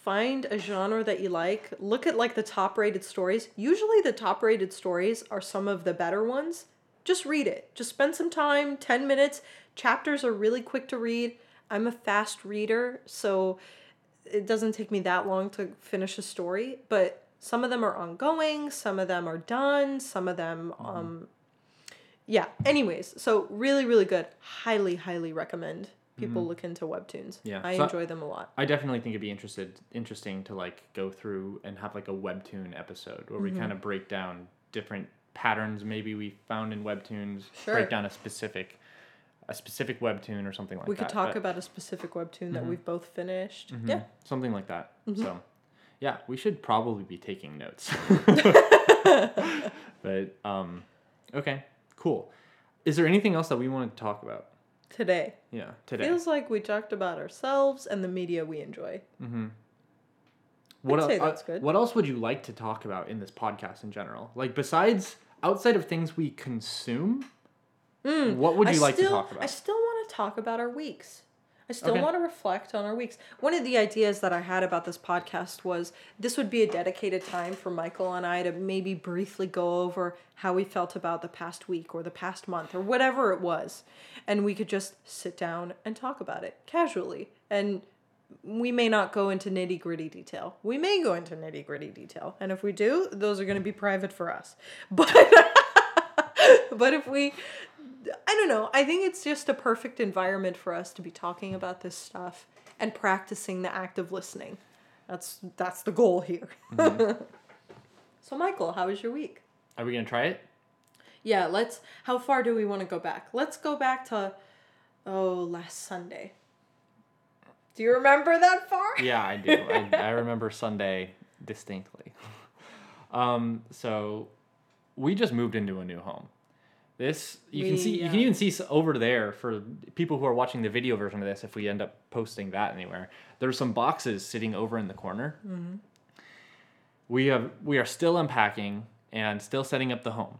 find a genre that you like, look at like the top rated stories. Usually the top rated stories are some of the better ones. Just read it. Just spend some time, 10 minutes. Chapters are really quick to read. I'm a fast reader, so it doesn't take me that long to finish a story, but some of them are ongoing, some of them are done, some of them um yeah, anyways, so really really good. Highly highly recommend people look into webtoons. Yeah, I so- enjoy them a lot. I definitely think it'd be interested interesting to like go through and have like a webtoon episode where Mm-hmm. we kind of break down different patterns maybe we found in webtoons, Sure. break down a specific a specific webtoon or something like we that. We could talk but- about a specific webtoon that we've both finished. Mhm, Yeah. something like that. Mm-hmm. So, yeah, we should probably be taking notes. but um, okay, cool. Is there anything else that we want to talk about? Today. Yeah, today. Feels like we talked about ourselves and the media we enjoy. what I'd el- say uh, that's good. What else would you like to talk about in this podcast in general? Like besides outside of things we consume, what would I you like still, to talk about? I still want to talk about our weeks. I still Okay. want to reflect on our weeks. One of the ideas that I had about this podcast was this would be a dedicated time for Michael and I to maybe briefly go over how we felt about the past week or the past month or whatever it was. And we could just sit down and talk about it casually. And we may not go into nitty gritty detail. We may go into nitty gritty detail. And if we do, those are going to be private for us. But. but if we I don't know. I think it's just a perfect environment for us to be talking about this stuff and practicing the act of listening. That's that's the goal here. so Michael, how was your week? Are we gonna try it? Yeah, let's how far do we want to go back? Let's go back to oh, last Sunday. Do you remember that far? Yeah, I do. I, I remember Sunday distinctly. Um, so we just moved into a new home. This you can We, see. You can even see over there for people who are watching the video version of this. If we end up posting that anywhere, there's some boxes sitting over in the corner. Mm-hmm. We have we are still unpacking and still setting up the home.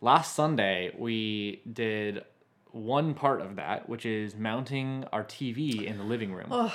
Last Sunday we did one part of that, which is mounting our TV in the living room.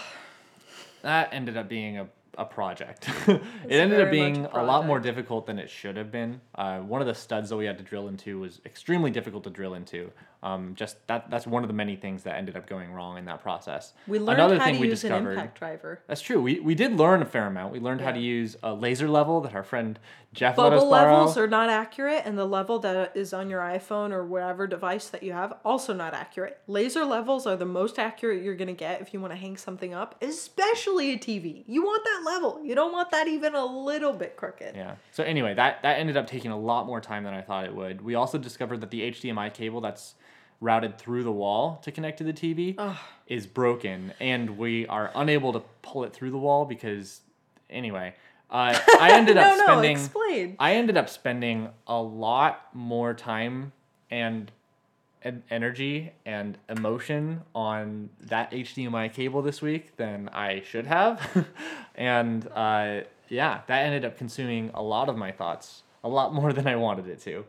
That ended up being a, a project. it ended up being a a, lot more difficult than it should have been. Uh, one of the studs that we had to drill into was extremely difficult to drill into. Um, just that that's one of the many things that ended up going wrong in that process. We learned Another how thing to we use an discovered. impact driver. That's true. We, we did learn a fair amount. We learned how to use a laser level that our friend Jeff let us Bubble levels are not accurate, and the level that is on your iPhone or whatever device that you have also not accurate. Laser levels are the most accurate you're gonna get if you want to hang something up, especially a TV. You want that level. You don't want that even a little bit crooked. Yeah. So anyway, that that ended up taking a lot more time than I thought it would. We also discovered that the HDMI cable that's routed through the wall to connect to the TV is broken, and we are unable to pull it through the wall because anyway, uh, I ended no, up no, spending explain. I ended up spending a lot more time and energy and emotion on that HDMI cable this week than I should have. and uh, yeah, that ended up consuming a lot of my thoughts, a lot more than I wanted it to.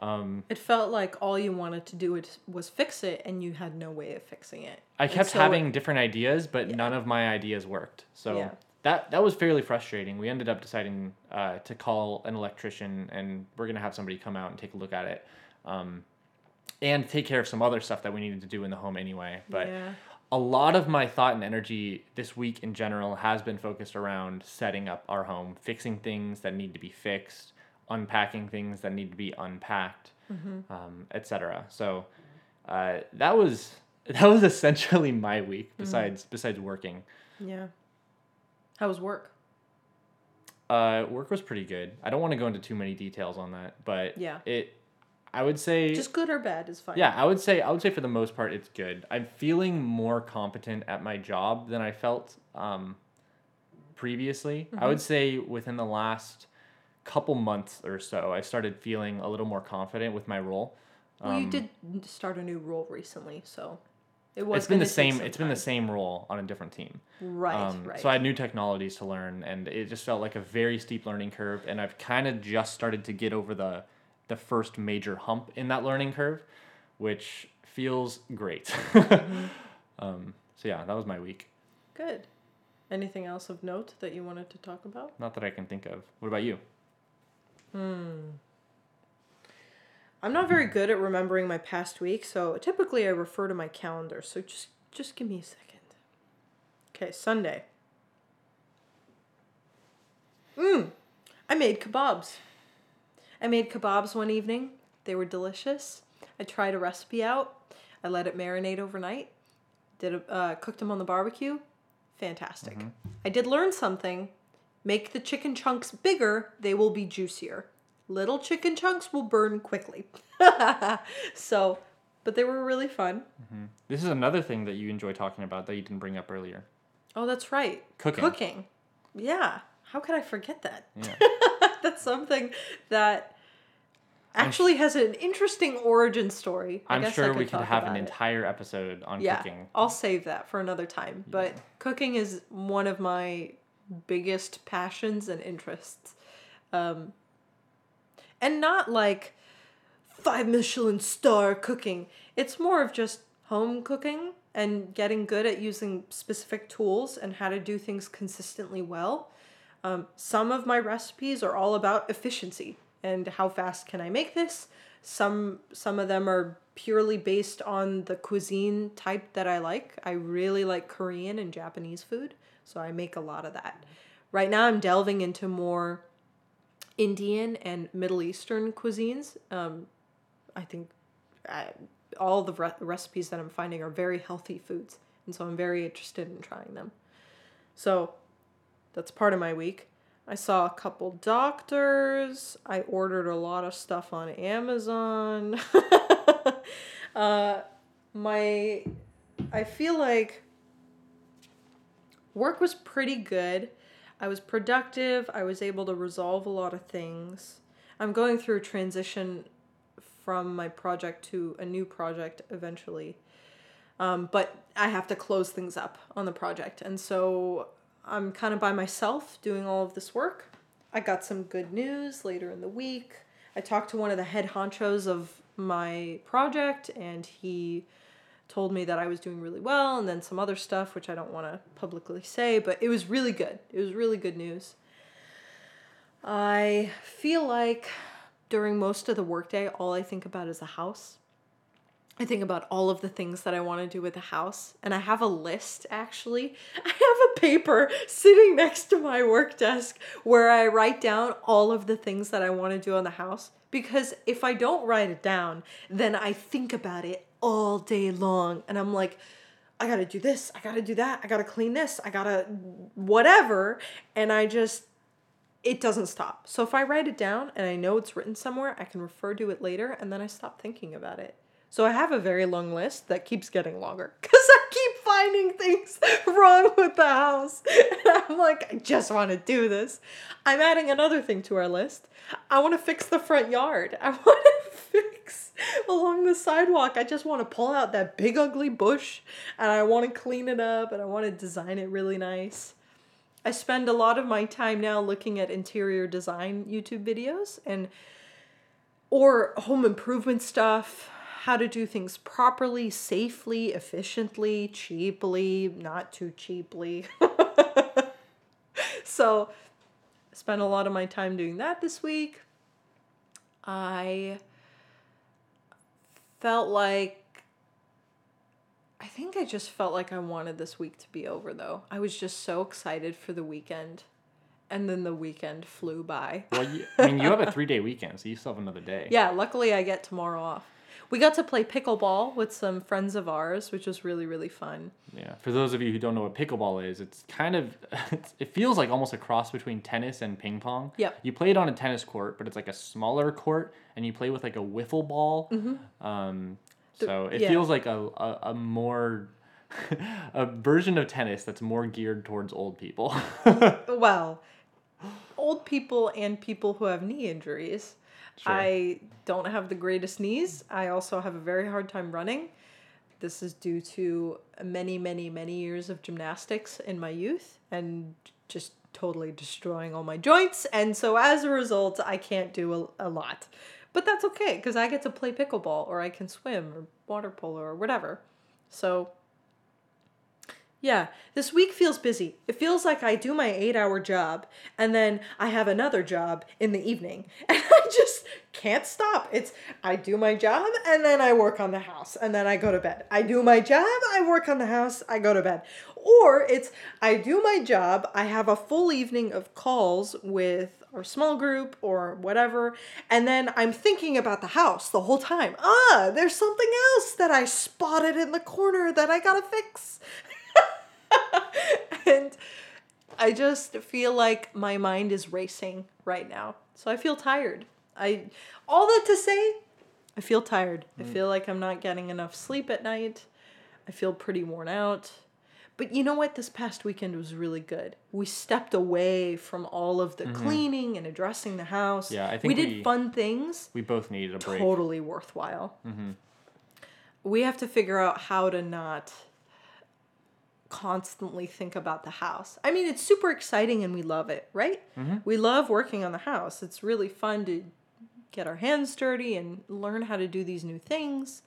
Um, It felt like all you wanted to do was, was fix it, and you had no way of fixing it. I kept so- having different ideas, but none of my ideas worked. So Yeah. that that was fairly frustrating. We ended up deciding uh, to call an electrician, and we're gonna have somebody come out and take a look at it, um, and take care of some other stuff that we needed to do in the home anyway. But yeah. a lot of my thought and energy this week in general has been focused around setting up our home, fixing things that need to be fixed, unpacking things that need to be unpacked, um, etc. So uh, that was that was essentially my week. Besides besides working, Yeah. How was work? uh, work was pretty good. I don't want to go into too many details on that, but Yeah. it. I would say Just good or bad is fine. Yeah, I would say I would say for the most part it's good. I'm feeling more competent at my job than I felt um, previously. I would say within the last couple months or so, I started feeling a little more confident with my role. Well, you Um, did start a new role recently, so it was. It's been the same. It's been the same role on a different team. Right, Um, right. So I had new technologies to learn, and it just felt like a very steep learning curve. And I've kind of just started to get over the the first major hump in that learning curve, which feels great. Mm-hmm. um, so yeah, that was my week. Good. Anything else of note that you wanted to talk about? Not that I can think of. What about you? Hmm. I'm not very good at remembering my past week, so typically I refer to my calendar. So just just give me a second. Okay, Sunday. Mmm. I made kebabs. I made kebabs one evening. They were delicious. I tried a recipe out. I let it marinate overnight. Did a, uh, cooked them on the barbecue. Fantastic. I did learn something. Make the chicken chunks bigger, they will be juicier. Little chicken chunks will burn quickly. so, but they were really fun. This is another thing that you enjoy talking about that you didn't bring up earlier. Oh, that's right. Cooking. Cooking. Yeah. How could I forget that? Yeah. that's something that actually has an interesting origin story. I I sure we could have an it. entire episode on yeah, cooking. I'll save that for another time. But cooking is one of my biggest passions and interests. Um, and not like five Michelin star cooking. It's more of just home cooking and getting good at using specific tools and how to do things consistently well. Um, some of my recipes are all about efficiency and how fast can I make this. Some some of them are purely based on the cuisine type that I like. I really like Korean and Japanese food, so I make a lot of that. Right now, I'm delving into more Indian and Middle Eastern cuisines. Um, I think uh, all the re- recipes that I'm finding are very healthy foods, and so I'm very interested in trying them. So that's part of my week. I saw a couple doctors. I ordered a lot of stuff on Amazon. uh, my, I feel like work was pretty good. I was productive. I was able to resolve a lot of things. I'm going through a transition from my project to a new project eventually. Um, but I have to close things up on the project. And so I'm kind of by myself doing all of this work. I got some good news later in the week. I talked to one of the head honchos of my project, and he told me that I was doing really well, and then some other stuff which I don't want to publicly say, but it was really good. It was really good news. I feel like during most of the workday, all I think about is the house. I think about all of the things that I want to do with the house, and I have a list actually. I have a paper sitting next to my work desk where I write down all of the things that I want to do on the house because if I don't write it down, then I think about it all day long and I'm like, I gotta do this, I gotta do that, I gotta clean this, I gotta whatever. And I just, it doesn't stop. So if I write it down and I know it's written somewhere, I can refer to it later and then I stop thinking about it. So I have a very long list that keeps getting longer because I keep finding things wrong with the house. And I'm like, I just want to do this. I'm adding another thing to our list. I want to fix the front yard. I want to fix along the sidewalk. I just want to pull out that big ugly bush and I want to clean it up and I want to design it really nice. I spend a lot of my time now looking at interior design YouTube videos and or home improvement stuff how to do things properly, safely, efficiently, cheaply, not too cheaply. so, I spent a lot of my time doing that this week. I felt like I think I just felt like I wanted this week to be over though. I was just so excited for the weekend. And then the weekend flew by. Well, you, I mean, you have a three day weekend, so you still have another day. Yeah, luckily I get tomorrow off. We got to play pickleball with some friends of ours, which was really, really fun. Yeah. For those of you who don't know what pickleball is, it's kind of, it's, it feels like almost a cross between tennis and ping pong. Yep. You play it on a tennis court, but it's like a smaller court, and you play with like a wiffle ball. Mm-hmm. Um, so it yeah. feels like a, a, a more, a version of tennis that's more geared towards old people. Well, old people and people who have knee injuries. Sure. I don't have the greatest knees. I also have a very hard time running. This is due to many, many, many years of gymnastics in my youth and just totally destroying all my joints. And so as a result, I can't do a, a lot. But that's okay because I get to play pickleball or I can swim or water polo or whatever. So yeah, this week feels busy. It feels like I do my eight hour job and then I have another job in the evening. And I just can't stop. It's I do my job and then I work on the house and then I go to bed. I do my job, I work on the house, I go to bed. Or it's I do my job, I have a full evening of calls with our small group or whatever, and then I'm thinking about the house the whole time. Ah, there's something else that I spotted in the corner that I gotta fix. and I just feel like my mind is racing right now. So I feel tired. I all that to say, I feel tired. I mm. feel like I'm not getting enough sleep at night. I feel pretty worn out. But you know what? This past weekend was really good. We stepped away from all of the mm-hmm. cleaning and addressing the house. Yeah, I think we did we- fun things we both needed a break. totally worthwhile. Mm-hmm. We have to figure out how to not constantly think about the house. I mean, it's super exciting and we love it, right? Mm-hmm. We love working on the house. It's really fun to get our hands dirty and learn how to do these new things.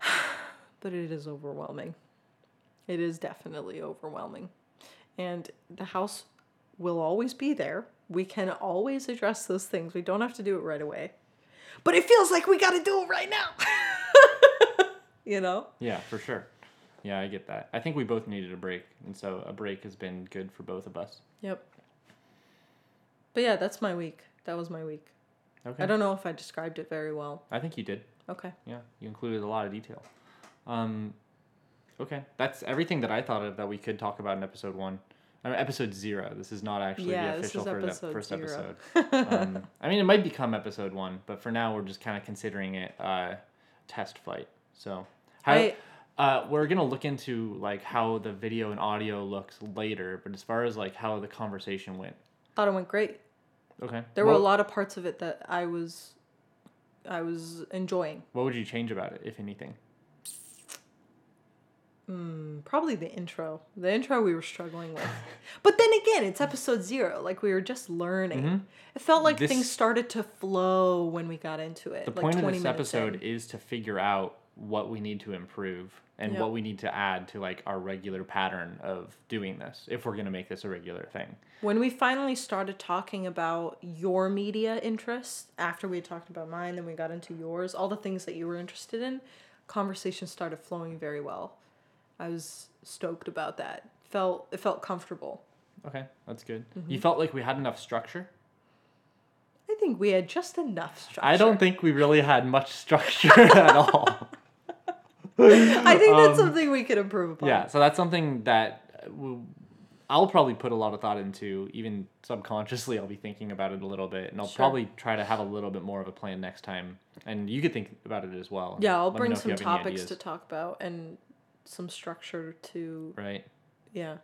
but it is overwhelming. It is definitely overwhelming. And the house will always be there. We can always address those things. We don't have to do it right away. But it feels like we got to do it right now. you know? Yeah, for sure. Yeah, I get that. I think we both needed a break, and so a break has been good for both of us. Yep. But yeah, that's my week. That was my week. Okay. I don't know if I described it very well. I think you did. Okay. Yeah, you included a lot of detail. Um, okay, that's everything that I thought of that we could talk about in episode one. I mean, episode zero. This is not actually Yeah, the official first, ep- episode first zero. episode. um, I mean, it might become episode one, but for now, we're just kind of considering it uh, test flight. So, how, I- uh, we're gonna look into like how the video and audio looks later, but as far as like how the conversation went, Thought it went great. Okay. There were a lot of parts of it that I was I was enjoying. What would you change about it, if anything? Hmm, probably the intro. The intro we were struggling with. but then again, it's episode 0. Like we were just learning. Mm-hmm. It felt like This- things started to flow when we got into it. The like point of this episode in. is to figure out what we need to improve and Yep. what we need to add to like our regular pattern of doing this if we're going to make this a regular thing. When we finally started talking about your media interests, after we had talked about mine, then we got into yours, all the things that you were interested in, conversation started flowing very well. I was stoked about that. Felt it felt comfortable. Okay, that's good. Mm-hmm. You felt like we had enough structure? I think we had just enough structure. I don't think we really had much structure at all. I think that's Um, something we could improve upon. Yeah, so that's something that I'll probably put a lot of thought into. Even subconsciously, I'll be thinking about it a little bit, and I'll Sure. probably try to have a little bit more of a plan next time. And you could think about it as well. Yeah, I'll bring know if you some topics to talk about and some structure to Right. yeah.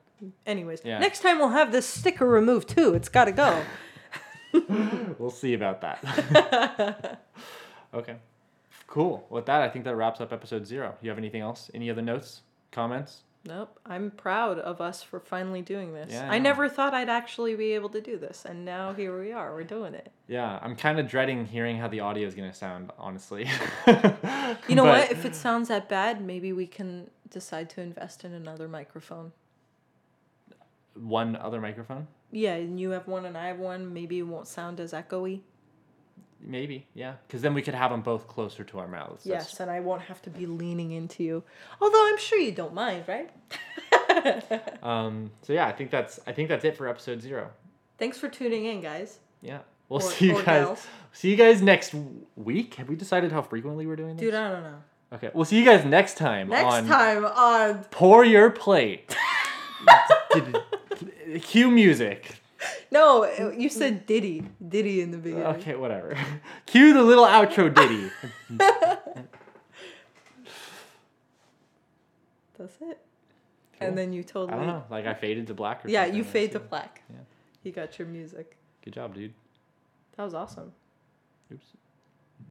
Anyways, Yeah. next time we'll have this sticker removed too. It's got to go. We'll see about that. okay. Cool. With that, I think that wraps up episode zero. You have anything else? Any other notes? Comments? Nope. I'm proud of us for finally doing this. Yeah, I I never thought I'd actually be able to do this, and now here we are. We're doing it. Yeah, I'm kind of dreading hearing how the audio is going to sound, honestly. You know But- what? If it sounds that bad, maybe we can decide to invest in another microphone. One other microphone? Yeah, and you have one and I have one. Maybe it won't sound as echoey. Maybe, yeah. Because then we could have them both closer to our mouths. That's- Yes, and I won't have to be leaning into you. Although I'm sure you don't mind, right? Um, so yeah, I think that's I think that's it for episode zero. Thanks for tuning in, guys. Yeah, we'll Or- see you guys. gals. See you guys next week. Have we decided how frequently we're doing this? Dude, I don't know. Okay, we'll see you guys next time. Next on time on Pour Your Plate. Cue music. No, uh, you said ditty. ditty in the beginning. Okay, whatever. Cue the little outro ditty. That's it. Cool. And then you totally I don't know. Like I faded to black or Yeah, something. you fade to black. Yeah. You got your music. Good job, dude. That was awesome. Oops.